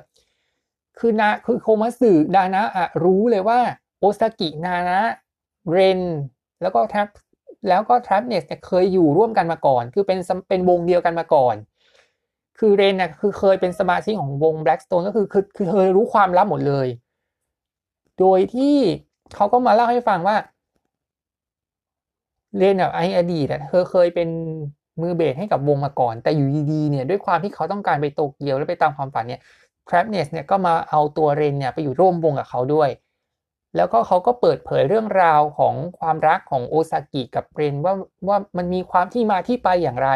คือนาคือโคมาสึดานะอะรู้เลยว่า โอซากินานะเรนแล้วก็แทบแล้วก็ทรัพเนสเนี่ยเคยอยู่ร่วมกันมาก่อน คือเป็นเป็นวงเดียวกันมาก่อน คือเรนเนี่ยคือเคยเป็นสมาชิกของวง Blackstone ก็คือคือคือเธอรู้ความลับหมดเลย โดยที่เขาก็มาเล่าให้ฟังว่า เรนแบบไออดีตเธอเคยเป็นมือเบสให้กับวงมาก่อน แต่อยู่ดีๆเนี่ยด้วยความที่เขาต้องการไปโตเกียวและไปตามความฝันเนี่ยทรัพเนสเนี่ยก็มาเอาตัวเรนเนี่ยไปอยู่ร่วมวงกับเขาด้วย แล้วก็เขาก็เปิดเผยเรื่องราวของความรักของโอซากิกับเรนว่าว่ามันมีความที่มาที่ไปอย่างไร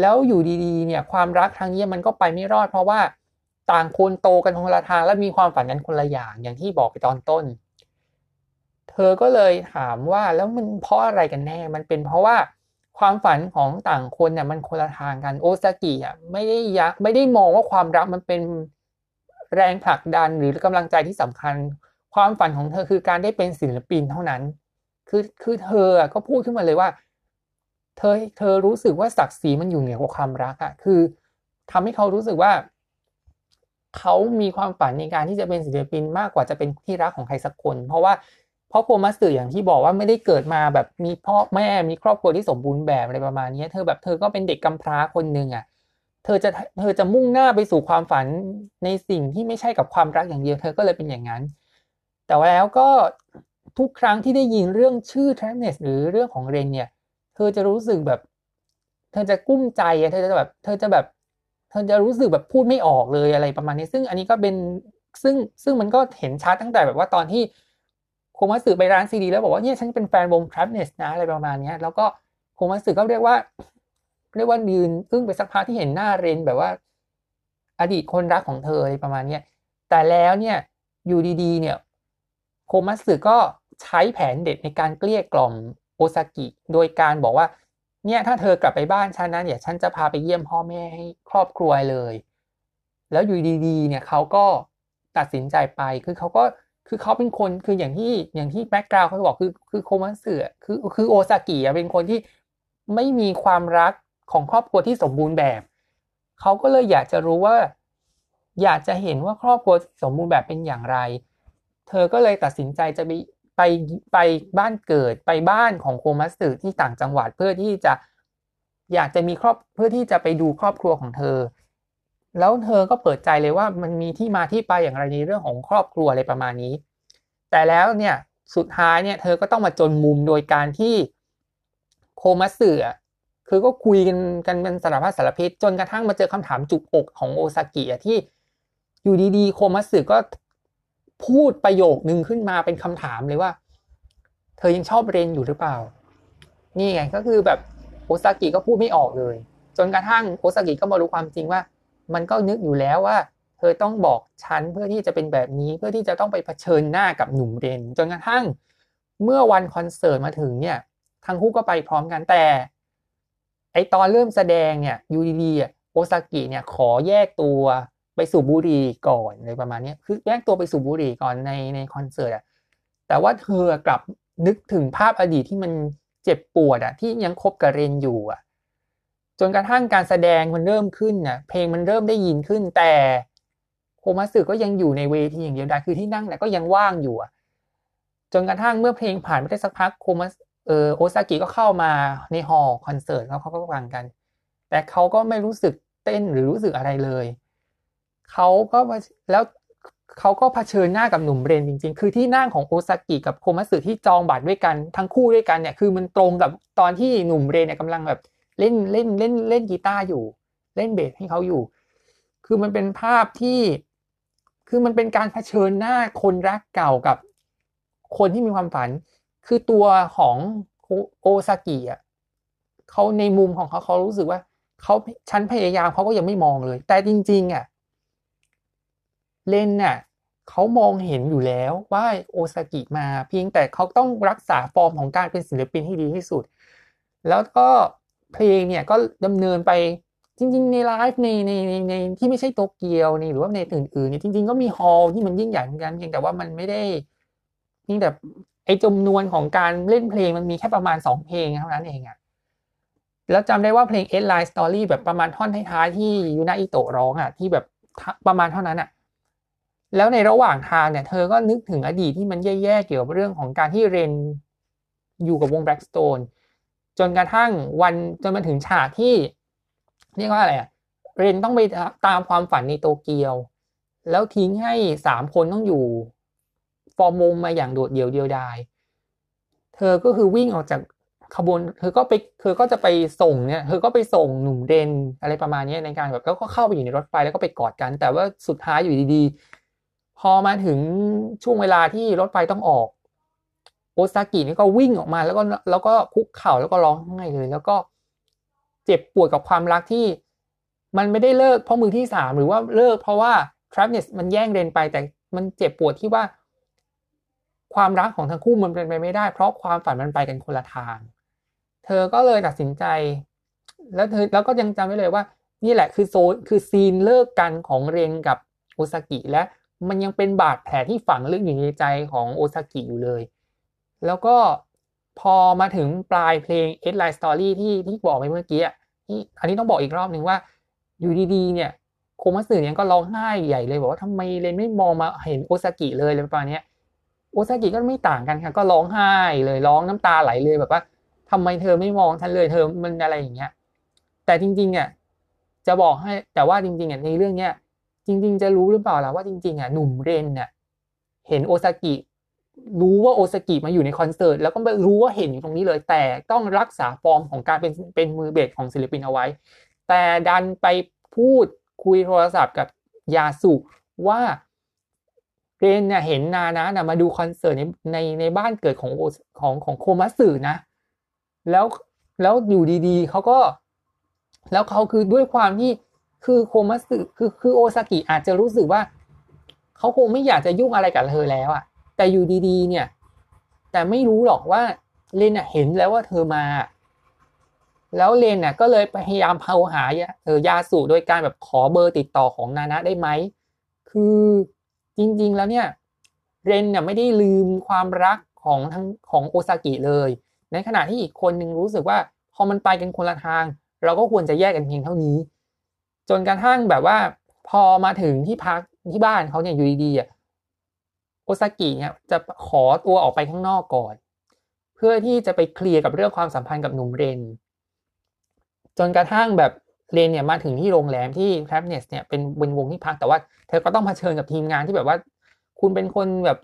แล้วอยู่ดีๆเนี่ยความรักครั้งนี้มันก็ไปไม่รอด เพราะว่าต่างคนโตกันคนละทางและมีความฝันกันคนละอย่างอย่างที่บอกไปตอนต้น เธอก็เลยถามว่าแล้วมันเพราะอะไรกันแน่ มันเป็นเพราะว่าความฝันของต่างคนเนี่ยมันคนละทางกันโอซากิอะไม่ได้ยักไม่ได้มองว่าความรักมันเป็นแรงผลักดันหรือกำลังใจที่สำคัญ ความฝันของเธอคือการได้เป็นศิลปินเท่านั้น คือคือเธอก็พูดขึ้นมาเลยว่า เธอเธอรู้สึกว่าศักดิ์ศรีมันอยู่เหนือกว่าความรักอะคือทำให้เขารู้สึกว่า เขามีความฝันในการที่จะเป็นศิลปินมากกว่าจะเป็นที่รักของใครสักคน เพราะว่าเพราะโคมัสสึออย่างที่บอกว่าไม่ได้เกิดมาแบบมีพ่อแม่มีครอบครัวที่สมบูรณ์แบบอะไรประมาณนี้เธอแบบเธอก็เป็นเด็กกำพร้าคนหนึ่งอะเธอจะเธอจะมุ่งหน้าไปสู่ความฝันในสิ่งที่ไม่ใช่กับความรักอย่างเดียว เธอก็เลยเป็นอย่างนั้น แต่ว่าแล้วก็ทุกครั้งที่ได้ยินเรื่องชื่อ t r a v n e s หรือเรื่องของเรนเนี่ย เธอจะรู้สึกแบบ เธอจะกุ้มใจเธอจะแบบ เธอจะแบบ เธอจะรู้สึกแบบพูดไม่ออกเลยอะไรประมาณนี้ ซึ่งอันนี้ก็เป็นซึ่งซึ่งมันก็เห็นชัดตั้งแต่แบบว่าตอนที่โคมัสึไปร้านซีดีแล้วบอกว่าเนี่ยฉันเป็นแฟนวง t r a v n e s นะอะไรประมาณนี้แล้วก็โคมัสึก็เรียกว่า เรียกว่ายืนอึ้งไปสักพักที่เห็นหน้าเรนแบบว่า อดีตคนรักของเธออะไรประมาณนี้แต่แล้วเนี่ยอยู่ดีๆ เนี่ย โคมัสึก็ใช้แผนเด็ดในการเกลี้ยกล่อมโอซากิ โดยการบอกว่า เนี่ยถ้าเธอกลับไปบ้านฉันนะเดี๋ยวฉันจะพาไปเยี่ยมพ่อแม่ให้ครอบครัวเลย แล้วอยู่ดีๆ เนี่ยเขาก็ตัดสินใจไป คือเขาก็คือเขาเป็นคนคืออย่างที่อย่างที่แบ็กกราวเขาบอกคือคือโคมัสึคือคือโอซากิเป็นคนที่ไม่มีความรักของครอบครัวที่สมบูรณ์แบบ เขาก็เลยอยากจะรู้ว่า อยากจะเห็นว่าครอบครัวสมบูรณ์แบบเป็นอย่างไร เธอก็เลยตัดสินใจจะไปไปไปบ้านเกิดไปบ้านของโคมัสึที่ต่างจังหวัดเพื่อที่จะอยากจะมีครอบเพื่อที่จะไปดูครอบครัวของเธอ แล้วเธอก็เปิดใจเลยว่ามันมีที่มาที่ไปอย่างไรในเรื่องของครอบครัวอะไรประมาณนี้ แต่แล้วเนี่ยสุดท้ายเนี่ยเธอก็ต้องมาจนมุมโดยการที่โคมัสึคือก็คุยกันกันเป็นสารพัดสารพิษจนกระทั่งมาเจอคำถามจุกอกของโอซากิที่อยู่ดีๆ โคมัสึก็ พูดประโยคนึงขึ้นมาเป็นคำถามเลยว่า เธอยังชอบเรนอยู่หรือเปล่า นี่ไงก็คือแบบโอซากิก็พูดไม่ออกเลย จนกระทั่งโอซากิก็มารู้ความจริงว่า มันก็นึกอยู่แล้วว่า เธอต้องบอกฉันเพื่อที่จะเป็นแบบนี้เพื่อที่จะต้องไปเผชิญหน้ากับหนุ่มเรนจนกระทั่งเมื่อวันคอนเสิร์ตมาถึงเนี่ยทั้งคู่ก็ไปพร้อมกันแต่ไอตอนเริ่มแสดงเนี่ยยูดีๆโอซากิเนี่ยขอแยกตัว ไปสูบบุหรี่ก่อนอะไรประมาณนี้คือแยกตัวไปสูบบุหรี่ก่อนในในคอนเสิร์ตอะแต่ว่าเธอกลับนึกถึงภาพอดีตที่มันเจ็บปวดอะที่ยังคบกับเรนอยู่อะจนกระทั่งการแสดงมันเริ่มขึ้นน่ะเพลงมันเริ่มได้ยินขึ้น แต่โคมัสึก็ยังอยู่ในเวทีอย่างเดียวดายคือที่นั่งแหละก็ยังว่างอยู่อะจนกระทั่งเมื่อเพลงผ่านไปได้สักพักโคมัสเออโอซากิก็เข้ามาในฮอลล์คอนเสิร์ตแล้วเขาก็ฟังกัน แต่เขาก็ไม่รู้สึกเต้นหรือรู้สึกอะไรเลย เขาก็แล้วเขาก็เผชิญหน้ากับหนุ่มเรนจริง ๆ คือที่นั่งของโอซากิกับโคมัสึที่จองบัตรด้วยกันทั้งคู่ด้วยกันเนี่ยคือมันตรงกับตอนที่หนุ่มเรนเนี่ยกำลังแบบเล่นเล่นเล่นเล่นกีตาร์อยู่ เล่นเบสให้เขาอยู่ คือมันเป็นภาพที่ คือมันเป็นการเผชิญหน้าคนรักเก่ากับคนที่มีความฝัน คือตัวของโอซากิอะเขาในมุมของเขาเขารู้สึกว่าเขาฉันพยายามเขาก็ยังไม่มองเลย แต่จริงๆอะ เลนน่ะเขามองเห็นอยู่แล้วว่าโอซากิมาเพียงแต่เขาต้องรักษาฟอร์มของการเป็นศิลปินให้ดีที่สุด แล้วก็เพลงเนี่ยก็ดำเนินไปจริง ๆ ในไลฟ์ในในในในที่ไม่ใช่โตเกียวนี่หรือว่าในอื่นๆเนี่ยจริง ๆ ก็มีฮอลที่มันยิ่งใหญ่เหมือนกันเพียงแต่ว่ามันไม่ได้เพียงแต่ไอจำนวนของการเล่นเพลงมันมีแค่ประมาณสองเพลงเท่านั้นเองอะแล้วจำได้ว่าเพลง End Line Story แบบประมาณท่อนท้ายๆที่ยูนาอิโตะร้องอะที่แบบประมาณเท่านั้นอะ แล้วในระหว่างทางเนี่ยเธอก็นึกถึงอดีตที่มันแย่ๆเกี่ยวกับเรื่องของการที่เรนอยู่กับวง Blackstone จนกระทั่งวันจนมาถึงฉากที่เรียกว่าอะไรอะเรนต้องไปตามความฝันในโตเกียว แล้วทิ้งให้สามคนต้องอยู่ ฟอร์มวงมาอย่างโดดเดี่ยวเดียวดายเธอก็คือวิ่งออกจากขบวน เธอก็ไปเธอก็จะไปส่งเนี่ย เธอก็ไปส่งหนุ่มเรนอะไรประมาณนี้ในการแบบแล้วก็เข้าไปอยู่ในรถไฟแล้วก็ไปกอดกัน แต่ว่าสุดท้ายอยู่ดีๆ พอมาถึงช่วงเวลาที่รถไฟต้องออก โอซากินี่ก็วิ่งออกมาแล้วก็แล้วก็คุกเข่าแล้วก็ร้องไห้เลย แล้วก็เจ็บปวดกับความรักที่มันไม่ได้เลิกเพราะมือที่สามหรือว่าเลิกเพราะว่าทรัพเนสมันแย่งเรนไปแต่มันเจ็บปวดที่ว่า ความรักของทั้งคู่มันเป็นไปไม่ได้ เพราะความฝันมันไปกันคนละทาง เธอก็เลยตัดสินใจ แล้วเธอแล้วก็ยังจำไว้เลยว่า นี่แหละคือโซนคือซีนเลิกกันของเรนกับโอซากิและ มันยังเป็นบาดแผลที่ฝังลึกอยู่ในใจของโอซากิอยู่เลย แล้วก็พอมาถึงปลายเพลง Ed Line Story ที่ที่บอกไปเมื่อกี้นี่อันนี้ต้องบอกอีกรอบหนึ่งว่า อยู่ดีๆ เนี่ย โคมัสึเนี่ยก็ร้องไห้ใหญ่เลยบอกว่าทำไมเลนไม่มองมาเห็นโอซากิเลยอะไรประมาณนี้โอซากิก็ไม่ต่างกันค่ะก็ร้องไห้เลยร้องน้ำตาไหลเลยแบบว่าทำไมเธอไม่มองฉันเลยเธอมันอะไรอย่างเงี้ยแต่จริงๆอะจะบอกให้แต่ว่าจริงๆอะในเรื่องเนี้ย จริง ๆ จะรู้หรือเปล่าล่ะว่าจริง ๆ อะหนุ่มเรนเนี่ยเห็นโอซากิรู้ว่าโอซากิมาอยู่ในคอนเสิร์ตแล้วก็รู้ว่าเห็นอยู่ตรงนี้เลย แต่ต้องรักษาฟอร์มของการเป็นเป็นมือเบสของศิลปินเอาไว้ แต่ดันไปพูดคุยโทรศัพท์กับยาสุว่าเรนเนี่ยเห็นนานะนะมาดูคอนเสิร์ตในในในบ้านเกิดของของของโคมัสึนะ แล้วแล้วอยู่ดีๆเขาก็ แล้วเขาคือด้วยความที่ คือโคมัสึคือคือโอซากิอาจจะรู้สึกว่าเขาคงไม่อยากจะยุ่งอะไรกับเธอแล้วอะแต่อยู่ดีๆ เนี่ย แต่ไม่รู้หรอกว่าเลนเห็นแล้วว่าเธอมา แล้วเลนน่ะก็เลยพยายามเผาหาเธอยาสูโดยการแบบขอเบอร์ติดต่อของนานะได้ไหม คือจริงๆแล้วเนี่ยเรนเนี่ยไม่ได้ลืมความรักของทั้งของโอซากิเลย ในขณะที่อีกคนนึงรู้สึกว่าพอมันไปกันคนละทาง เราก็ควรจะแยกกันเพียงเท่านี้ จนกระทั่งแบบว่า พอมาถึงที่พักที่บ้านเขาเนี่ยอยู่ดีๆอะโอซากิเนี่ยจะขอตัวออกไปข้างนอกก่อน เพื่อที่จะไปเคลียร์กับเรื่องความสัมพันธ์กับหนุ่มเรน จนกระทั่งแบบเรนเนี่ยมาถึงที่โรงแรมที่แทรเนสเนี่ยเป็นเป็นวงที่พักแต่ว่า เธอก็ต้องเผชิญกับทีมงานที่แบบว่า คุณเป็นคนแบบ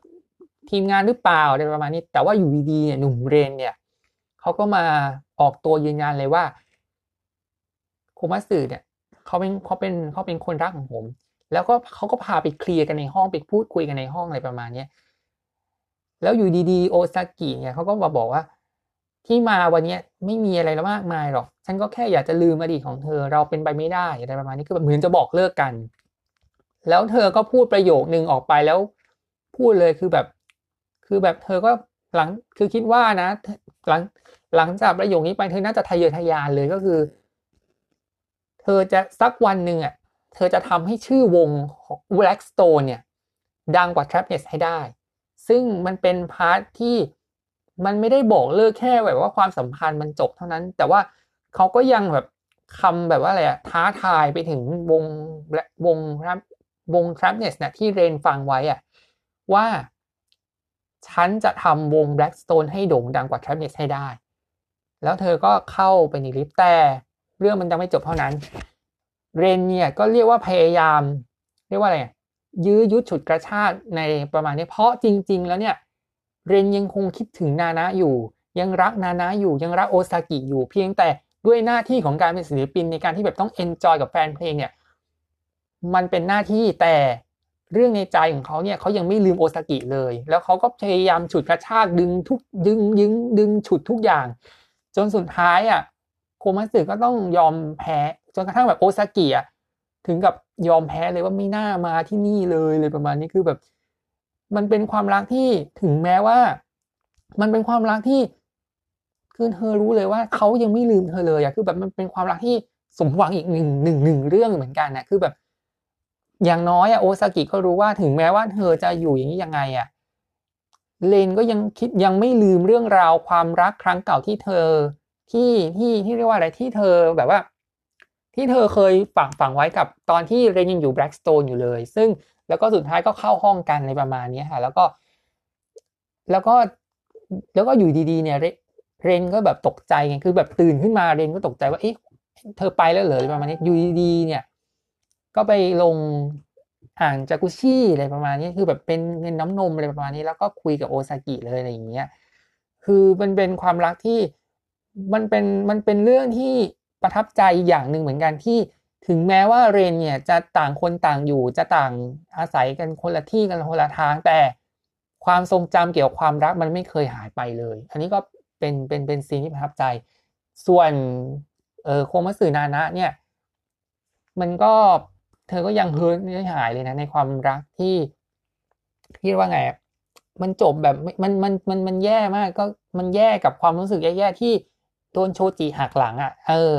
ทีมงานหรือเปล่าอะไรประมาณนี้ แต่ว่าอยู่ดีๆเนี่ยหนุ่มเรนเนี่ยเขาก็มาออกตัวยืนยันเลยว่าโคมัสึเนี่ย เขาเป็นเขาเป็นเขาเป็นคนรักของผม แล้วก็เขาก็พาไปเคลียร์กันในห้องไปพูดคุยกันในห้องอะไรประมาณเนี้ยแล้วอยู่ดีๆโอซากิเนี่ยเขาก็มาบอกว่า ที่มาวันนี้ไม่มีอะไรมากมายหรอก ฉันก็แค่อยากจะลืมอดีตของเธอ เราเป็นไปไม่ได้อะไรประมาณนี้คือแบบเหมือนจะบอกเลิกกัน แล้วเธอก็พูดประโยคนึงออกไปแล้ว พูดเลยคือแบบ คือแบบเธอก็หลังคือคิดว่านะ หลังหลังจากประโยคนี้ไปเธอน่าจะทะเยอทะยานเลยก็คือ เธอจะสักวันหนึ่งอะเธอจะทำให้ชื่อวง Blackstone เนี่ย ดังกว่า Trapness ให้ได้ ซึ่งมันเป็น part ที่มันไม่ได้บอกเลิกแค่แบบว่าความสัมพันธ์มันจบเท่านั้น แต่ว่าเขาก็ยังแบบคำแบบว่าอะไรอะท้าทายไปถึงวงวงวง Trapnest เนี่ยที่เรนฟังไว้อะว่าฉันจะทำวง Black Stones ให้โด่งดังกว่า Trapnest ให้ได้ แล้วเธอก็เข้าไปในลิฟต์แต่ เรื่องมันยังไม่จบเท่านั้น เรนเนี่ยก็เรียกว่าพยายาม เรียกว่าอะไรยื้อยุดฉุดกระชากในประมาณนี้เพราะจริง ๆ แล้วเนี่ย เรนยังคงคิดถึงนานะอยู่ ยังรักนานะอยู่ยังรักโอซากิอยู่เพียงแต่ด้วยหน้าที่ของการเป็นศิลปินในการที่แบบต้อง enjoy กับแฟนเพลงเนี่ย มันเป็นหน้าที่แต่เรื่องในใจของเขาเนี่ยเขายังไม่ลืมโอซากิเลย แล้วเขาก็พยายามฉุดกระชากดึงทุกดึงยึงดึงฉุดทุกอย่าง จนสุดท้ายอะ โคมัตสึก็ต้องยอมแพ้จนกระทั่งแบบโอซากิอะถึงกับยอมแพ้เลยว่าไม่น่ามาที่นี่เลยเลยประมาณนี้คือแบบ มันเป็นความรักที่ถึงแม้ว่า มันเป็นความรักที่ คือเธอรู้เลยว่าเขายังไม่ลืมเธอเลยอะคือแบบมันเป็นความรักที่สมหวังอีกหนึ่งหนึ่งหนึ่งเรื่องเหมือนกันนะคือแบบ อย่างน้อยอะโอซากิก็รู้ว่าถึงแม้ว่าเธอจะอยู่อย่างนี้ยังไงอะเลนก็ยังคิดยังไม่ลืมเรื่องราวความรักครั้งเก่าที่เธอ ที่ที่ที่เรียกว่าอะไรที่เธอแบบว่า ที่เธอเคยฝังฝังไว้กับตอนที่เรนยังอยู่แบล็กสโตนอยู่เลย ซึ่งแล้วก็สุดท้ายก็เข้าห้องกันในประมาณนี้ค่ะ แล้วก็ แล้วก็แล้วก็อยู่ดีๆเนี่ยเรนก็แบบตกใจไงคือแบบตื่นขึ้นมาเรนก็ตกใจว่าเอ๊ะเธอไปแล้วเหรอประมาณนี้อยู่ดีๆเนี่ย ก็ไปลงอ่างจากุชี่อะไรประมาณนี้คือแบบเป็นเงินน้ำนมอะไรประมาณนี้ แล้วก็คุยกับโอซากิเลยอะไรอย่างเงี้ยคือมันเป็นความรักที่ มันเป็นมันเป็นเรื่องที่ประทับใจอย่างหนึ่งเหมือนกันที่ถึงแม้ว่าเรนเนี่ยจะต่างคนต่างอยู่จะต่างอาศัยกันคนละที่กันคนละทาง แต่ความทรงจำเกี่ยวกับความรักมันไม่เคยหายไปเลย อันนี้ก็เป็นเป็นเป็นซีนที่ประทับใจ ส่วนเออโคมัสึนานะเนี่ย มันก็เธอก็ยังเฮิร์ตไม่หายเลยนะในความรักที่ที่ว่าไงมันจบแบบมันมันมันมันแย่มากก็มันแย่กับความรู้สึกแย่ๆที่ โดนโชจิหักหลังอะ่ะ เออ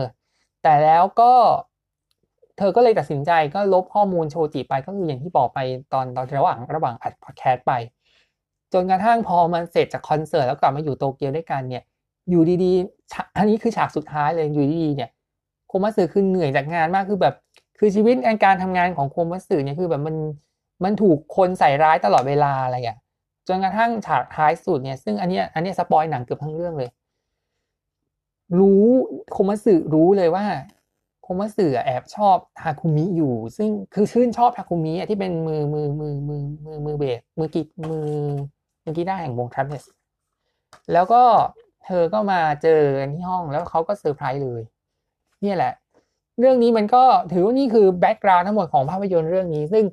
แต่แล้วก็ เธอก็เลยตัดสินใจก็ลบข้อมูลโชจิไปก็คืออย่างที่บอกไปตอนตอนระหว่างระหว่างอัดพอดแคสต์ไป จนกระทั่งพอมันเสร็จจากคอนเสิร์ตแล้วกลับมาอยู่โตเกียวด้วยกันเนี่ย อยู่ดีๆอันนี้คือฉากสุดท้ายเลยอยู่ดีๆเนี่ยโคมัสึคือเหนื่อยจากงานมากคือแบบ คือชีวิตการทำงานของโคมัตสึเนี่ยคือแบบมันมันถูกคนใส่ร้ายตลอดเวลาอะไรอะจนกระทั่งฉากท้ายสุดเนี่ยซึ่งอันนี้อันนี้ spoil หนังเกือบทั้งเรื่องเลย รู้โคมัตสึรู้เลยว่าโคมัตสึแอบชอบทาคุมิอยู่ ซึ่งคือชื่นชอบทาคุมิที่เป็นมือมือมือมือมือมือเบสมือกีมือมือกีตาร์แห่งวง Trapnest แล้วก็เธอก็มาเจอกันที่ห้องแล้วเขาก็เซอร์ไพรส์เลยนี่แหละ เรื่องนี้มันก็ถือว่านี่คือ background ทั้งหมดของภาพยนตร์เรื่องนี้ ซึ่ง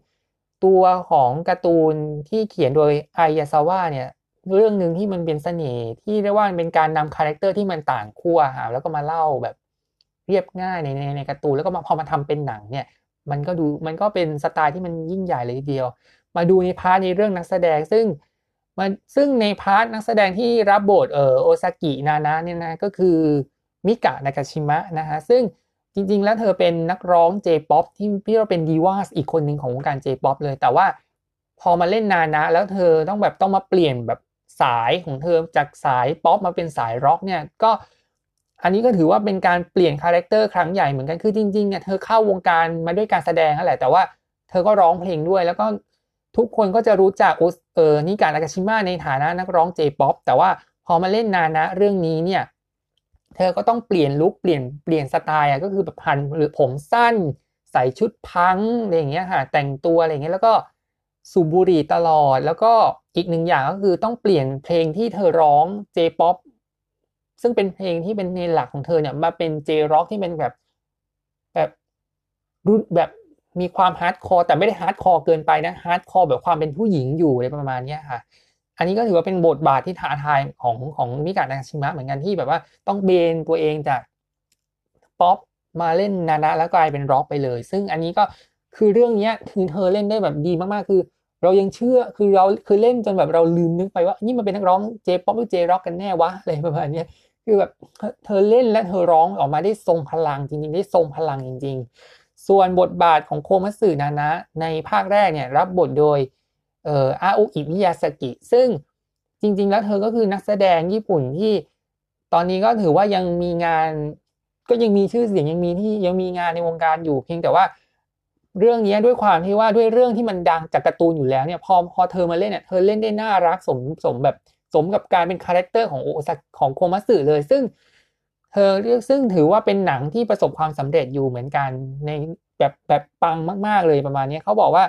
ตัวของการ์ตูนที่เขียนโดยไอยาซาวะเนี่ย เรื่องหนึ่งที่มันเป็นเสน่ห์ที่เรียกว่าเป็นการนำ character ที่มันต่างขั้วหาแล้วก็มาเล่าแบบเรียบง่ายในในในการ์ตูนแล้วก็มาพอมาทำเป็นหนังเนี่ย มันก็ดูมันก็เป็นสไตล์ที่มันยิ่งใหญ่เลยทีเดียว มาดูใน part ในเรื่องนักแสดงซึ่งมันซึ่งใน part นักแสดงที่รับบทเออโอซากินานะเนี่ยนะก็คือมิกะนากาชิมะนะฮะซึ่งจริง ๆ แล้วเธอเป็นนักร้อง J-pop ที่เรียกว่าเป็นดีวาสอีกคนหนึ่งของวงการ J-pop เลย แต่ว่าพอมาเล่นนานะ แล้วเธอต้องแบบต้องมาเปลี่ยนแบบ สายของเธอจากสายป๊อปมาเป็นสายร็อกเนี่ยก็อันนี้ก็ถือว่าเป็นการเปลี่ยน character ครั้งใหญ่เหมือนกันคือจริงๆเนี่ยเธอเข้าวงการมาด้วยการแสดงนั่นแหละแต่ว่าเธอก็ร้องเพลงด้วย แล้วก็ทุกคนก็จะรู้จักเออมิกะ นากาชิมะในฐานะนักร้อง J-pop แต่ว่าพอมาเล่นนานะเรื่องนี้เนี่ยเธอก็ต้องเปลี่ยน look เปลี่ยนเปลี่ยนสไตล์อะก็คือแบบพันหรือผมสั้น ใส่ชุดพังอะไรอย่างเงี้ยค่ะแต่งตัวอะไรเงี้ยแล้วก็ สูบบุหรี่ตลอด แล้วก็อีกหนึ่งอย่างก็คือต้องเปลี่ยนเพลงที่เธอร้อง J-pop ซึ่งเป็นเพลงที่เป็นในหลักของเธอเนี่ยมาเป็น J-rock ที่เป็นแบบแบบรุ่นแบบมีความ hardcore แต่ไม่ได้ hardcore เกินไปนะ hardcore แบบความเป็นผู้หญิงอยู่อะไรประมาณนี้ค่ะอันนี้ก็ถือว่าเป็นบทบาทที่ท้าทายของของมิกะ นากาชิมะเหมือนกันที่แบบว่าต้องเบนตัวเองจากป๊อปมาเล่นนานะแล้วกลายเป็นร็อกไปเลย ซึ่งอันนี้ก็คือเรื่องนี้คือเธอเล่นได้แบบดีมากๆ คือ เรายังเชื่อคือเราคือเล่นจนแบบเราลืมนึกไปว่า นี่มันเป็นนักร้อง J-pop หรือ J-rock กันแน่วะอะไรประมาณนี้คือแบบเธอเล่นและเธอร้องออกมาได้ทรงพลังจริงๆ ได้ทรงพลังจริง ๆ ส่วนบทบาทของโคมัตสึนานะในภาคแรกเนี่ยรับบทโดยเอ่ออาโออิมิยาซากิ ซึ่งจริง ๆ แล้วเธอก็คือนักแสดงญี่ปุ่นที่ตอนนี้ก็ถือว่ายังมีงาน ก็ยังมีชื่อเสียงยังมีที่ยังมีงานในวงการอยู่เพียงแต่ว่า เรื่องนี้ด้วยความที่ว่าด้วยเรื่องที่มันดังจากการ์ตูนอยู่แล้วเนี่ยพอพอเธอมาเล่นเนี่ยเธอเล่นได้น่ารักสมสมแบบสมกับการเป็น character ของโอซาของโคมัตสึเลย ซึ่ง เธอเรียกซึ่งถือว่าเป็นหนังที่ประสบความสำเร็จอยู่เหมือนกันในแบบแบบปังมาก ๆเลยประมาณนี้เขาบอกว่า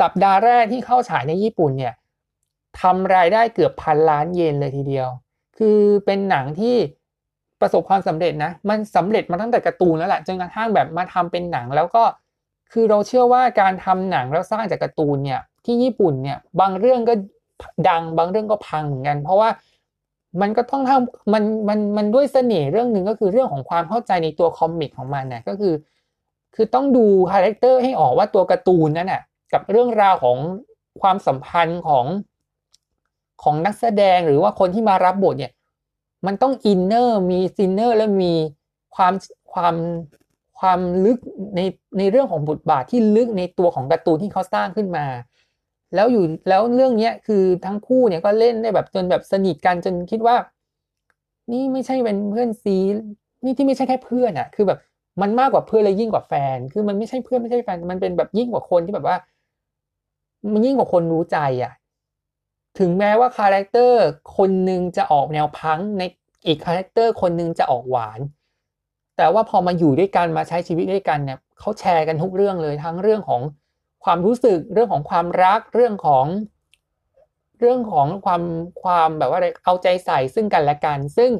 สัปดาห์แรกที่เข้าฉายในญี่ปุ่นเนี่ยทำรายได้เกือบพันล้านเยนเลยทีเดียว คือเป็นหนังที่ ประสบความสำเร็จนะ มันสำเร็จมาตั้งแต่การ์ตูนแล้วแหละจนกระทั่งแบบมาทำเป็นหนัง แล้วก็คือเราเชื่อว่าการทำหนังแล้วสร้างจากการ์ตูนเนี่ยที่ญี่ปุ่นเนี่ยบางเรื่องก็ดังบางเรื่องก็พังเหมือนกัน เพราะว่ามันก็ต้องทำมันมันมันด้วยเสน่ห์เรื่องหนึ่งก็คือเรื่องของความเข้าใจในตัว comic ของมันนะก็คือ คือต้องดู character ให้ออกว่าตัวการ์ตูนนั้นน่ะกับเรื่องราวของความสัมพันธ์ของของนักแสดงหรือว่าคนที่มารับบทเนี่ย มันต้อง inner มีซีน inner และมีความความความลึกในในเรื่องของบทบาทที่ลึกในตัวของการ์ตูนที่เขาสร้างขึ้นมา แล้วอยู่แล้วเรื่องเนี้ยคือทั้งคู่เนี่ยก็เล่นได้แบบจนแบบสนิทกันจนคิดว่า นี่ไม่ใช่เป็นเพื่อนซีนี่ที่ไม่ใช่แค่เพื่อนอะคือแบบมันมากกว่าเพื่อนเลยยิ่งกว่าแฟน คือมันไม่ใช่เพื่อนไม่ใช่แฟน มันเป็นแบบยิ่งกว่าคนที่แบบว่า มันยิ่งกว่าคนรู้ใจอะ ถึงแม้ว่า character คนหนึ่งจะออกแนวพังในอีก character คนหนึ่งจะออกหวาน แต่ว่าพอมาอยู่ด้วยกันมาใช้ชีวิตด้วยกันเนี่ยเขาแชร์กันทุกเรื่องเลยทั้งเรื่องของความรู้สึกเรื่องของความรักเรื่องของ เรื่องของความความแบบว่าอะไรเอาใจใส่ซึ่งกันและกัน ซึ่ง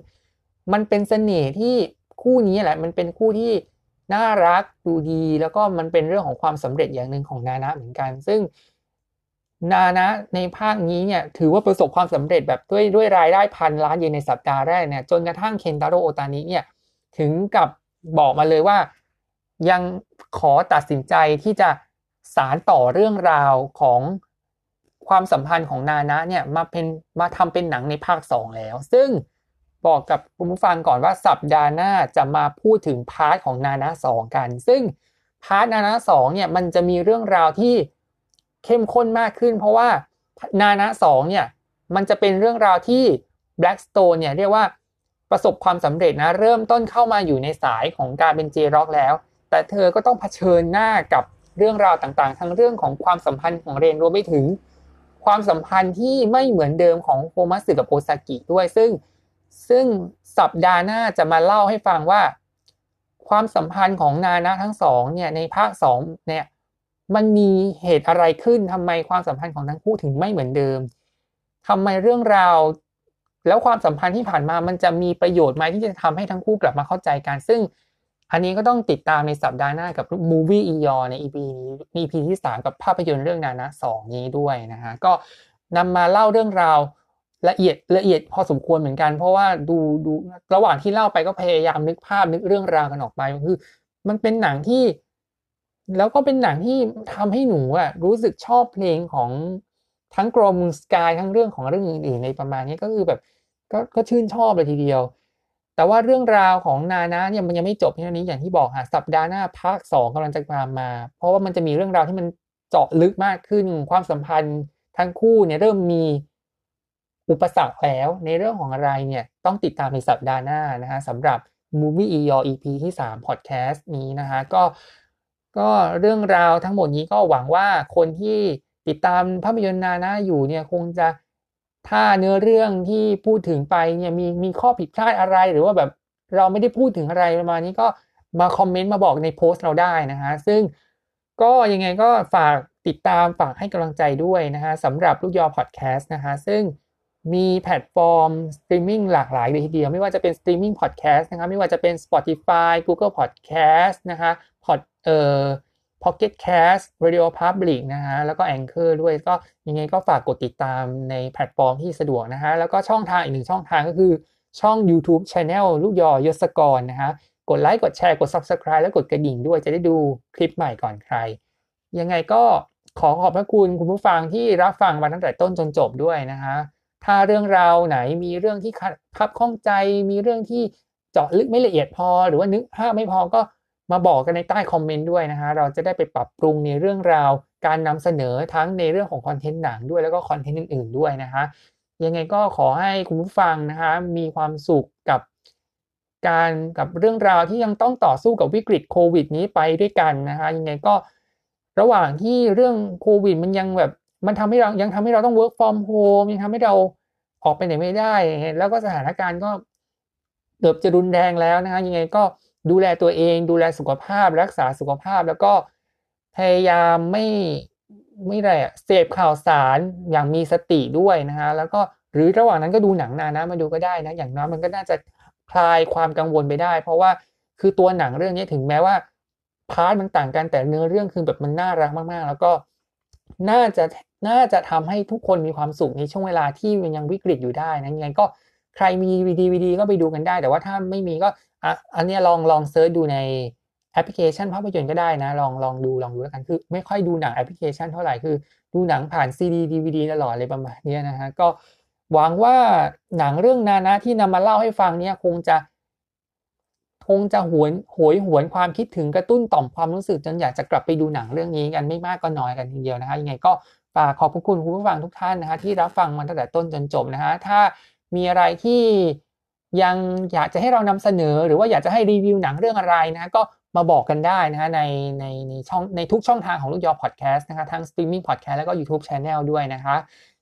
มันเป็นเสน่ห์ที่คู่นี้แหละมันเป็นคู่ที่น่ารักดูดี แล้วก็มันเป็นเรื่องของความสำเร็จอย่างหนึ่งของนานะเหมือนกัน ซึ่ง นานะในภาคนี้เนี่ยถือว่าประสบความสำเร็จแบบด้วยด้วยรายได้พันล้านเยนในสัปดาห์แรกเนี่ยจนกระทั่งเคนตาโรโอตานิเนี่ยถึงกับบอกมาเลยว่า ยังขอตัดสินใจที่จะสานต่อเรื่องราวของความสัมพันธ์ของนานะเนี่ยมาเป็นมาทำเป็นหนังในภาคสองแล้ว ซึ่งบอกกับคุณผู้ฟังก่อนว่าสัปดาห์หน้าจะมาพูดถึง part ของนานะสองกัน ซึ่ง part นานะสองเนี่ยมันจะมีเรื่องราวที่ เข้มข้นมากขึ้น เพราะว่านานะสองเนี่ยมันจะเป็นเรื่องราวที่ Black Stones เนี่ยเรียกว่าประสบความสำเร็จนะเริ่มต้นเข้ามาอยู่ในสายของการเป็น J-Rock แล้ว แต่เธอก็ต้องเผชิญหน้ากับเรื่องราวต่างๆ ทั้งเรื่องของความสัมพันธ์ของเรนรวมไปถึง ความสัมพันธ์ที่ไม่เหมือนเดิมของโฮมัสึกับโอซากิด้วยซึ่งซึ่งสัปดาห์หน้าจะมาเล่าให้ฟังว่า ความสัมพันธ์ของนานะทั้งสองเนี่ยในภาคสองเนี่ย มันมีเหตุอะไรขึ้นทำไมความสัมพันธ์ของทั้งคู่ถึงไม่เหมือนเดิมทำไมเรื่องราว แล้วความสัมพันธ์ที่ผ่านมามันจะมีประโยชน์ไหมที่จะทำให้ทั้งคู่กลับมาเข้าใจกัน ซึ่งอันนี้ก็ต้องติดตามในสัปดาห์หน้ากับ Movie อียอใน EP นี้ EP ที่ 3 กับภาพยนตร์เรื่องนานะสองนี้ด้วยนะฮะก็นำมาเล่าเรื่องราวละเอียดละเอียดพอสมควรเหมือนกัน เพราะว่าดูดูระหว่างที่เล่าไปก็พยายามนึกภาพนึกเรื่องราวกันออกไปคือ มันเป็นหนังที่ แล้วก็เป็นหนังที่ทำให้หนูอะรู้สึกชอบเพลงของทั้งกรมสกายทั้งเรื่องของเรื่องอื่นๆในประมาณนี้ก็คือแบบก็ก็ชื่นชอบเลยทีเดียว แต่ว่าเรื่องราวของนานะเนี่ยมันยังไม่จบแค่นี้อย่างที่บอกค่ะสัปดาห์หน้าภาคสองกำลังจะตามมา เพราะว่ามันจะมีเรื่องราวที่มันเจาะลึกมากขึ้นความสัมพันธ์ทั้งคู่เนี่ยเริ่มมีอุปสรรคแล้วในเรื่องของอะไรเนี่ยต้องติดตามในสัปดาห์หน้านะฮะสำหรับ Movie e y EP ที่ 3 Podcast นี้นะฮะก็ ก็เรื่องราวทั้งหมดนี้ก็หวังว่าคนที่ติดตามภาพยนตร์นานะอยู่เนี่ยคงจะถ้าเนื้อเรื่องที่พูดถึงไปเนี่ยมีมีข้อผิดพลาดอะไรหรือว่าแบบเราไม่ได้พูดถึงอะไรประมาณนี้ก็มาคอมเมนต์มาบอกในโพสต์เราได้นะฮะซึ่งก็ยังไงก็ฝากติดตามฝากให้กำลังใจด้วยนะฮะสำหรับลูกยอพอดแคสต์นะฮะซึ่ง มีแพลตฟอร์มสตรีมมิ่งหลากหลายเลยทีเดียวไม่ว่าจะเป็นสตรีมมิ่งพอดแคสต์นะครับไม่ว่าจะเป็น Spotify Google Podcast นะคะพอดเอ่อ Pocket Cast Radio Public นะฮะแล้วก็ Anchor ด้วยก็ยังไงก็ฝากกดติดตามในแพลตฟอร์มที่สะดวกนะฮะแล้วก็ช่องทางอีกหนึ่งช่องทางก็คือช่อง YouTube Channel ลูกยอยศกรนะฮะกดไลค์กดแชร์กด Subscribe แล้วกดกระดิ่งด้วยจะได้ดูคลิปใหม่ก่อนใคร ยังไงก็ขอขอบพระคุณคุณผู้ฟังที่รับฟังมาตั้งแต่ต้นจนจบด้วยนะฮะ ถ้าเรื่องราวไหนมีเรื่องที่คับข้องใจ มีเรื่องที่เจาะลึกไม่ละเอียดพอ หรือว่านึกภาพไม่พอก็มาบอกกันในใต้คอมเมนต์ด้วยนะฮะเราจะได้ไปปรับปรุงในเรื่องราว การนำเสนอทั้งในเรื่องของคอนเทนต์หนังด้วยแล้วก็คอนเทนต์อื่น ๆด้วยนะฮะยังไงก็ขอให้คุณผู้ฟังนะฮะมีความสุขกับการกับเรื่องราวที่ยังต้องต่อสู้กับวิกฤตโควิดนี้ไปด้วยกันนะฮะยังไงก็ระหว่างที่เรื่องโควิดมันยังแบบ มันทำให้เรายังทำให้เราต้อง work from home ยังทำให้เราออกไปไหนไม่ได้ แล้วก็สถานการณ์ก็เกือบจะรุนแรงแล้วนะฮะยังไงก็ดูแลตัวเอง ดูแลสุขภาพ รักษาสุขภาพแล้วก็พยายามไม่ไม่ไรอะเสพข่าวสารอย่างมีสติด้วยนะฮะแล้วก็หรือระหว่างนั้นก็ดูหนังนานะมาดูก็ได้นะ อย่างน้อยมันก็น่าจะคลายความกังวลไปได้ เพราะว่าคือตัวหนังเรื่องนี้ถึงแม้ว่าพาร์ทมันต่างกันแต่เนื้อเรื่องคือแบบมันน่ารักมากๆ แล้วก็ น่าจะน่าจะทำให้ทุกคนมีความสุขในช่วงเวลาที่มันยังวิกฤตอยู่ได้นะยังไงก็ใครมีดีวีดีก็ไปดูกันได้ แต่ว่าถ้าไม่มีก็อะอันนี้ลองลอง search ดูในแอปพลิเคชันภาพยนตร์ก็ได้นะ ลองลองดูลองดูแล้วกันคือไม่ค่อยดูหนังแอปพลิเคชันเท่าไหร่คือ ดูหนังผ่านซีดีดีวีดีตลอดเลยประมาณนี้นะฮะก็หวังว่าหนังเรื่องนานะที่นำมาเล่าให้ฟังเนี่ยคงจะ คงจะหวนหวยหวนความคิดถึงกระตุ้นต่อมความรู้สึกจนอยากจะกลับไปดูหนังเรื่องนี้กันไม่มากก็น้อยกันทีเดียวนะฮะยังไงก็ฝากขอบคุณคุณผู้ฟังทุกท่านนะฮะที่รับฟังมันตั้งแต่ต้นจนจบนะฮะถ้ามีอะไรที่ยังอยากจะให้เรานำเสนอ หรือว่าอยากจะให้รีวิวหนังเรื่องอะไรนะก็มาบอกกันได้นะฮะในในในช่องในทุกช่องทางของลูกยอพอดแคสต์นะคะทั้งสตรีมมิ่งพอดแคสต์แล้วก็ YouTube Channel ด้วยนะคะ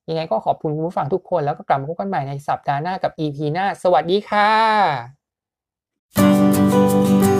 ยังไงก็ขอบคุณคุณผู้ฟังทุกคนแล้วก็กลับมาพบกันใหม่ในสัปดาห์หน้ากับ EP หน้า สวัสดีค่ะ うん。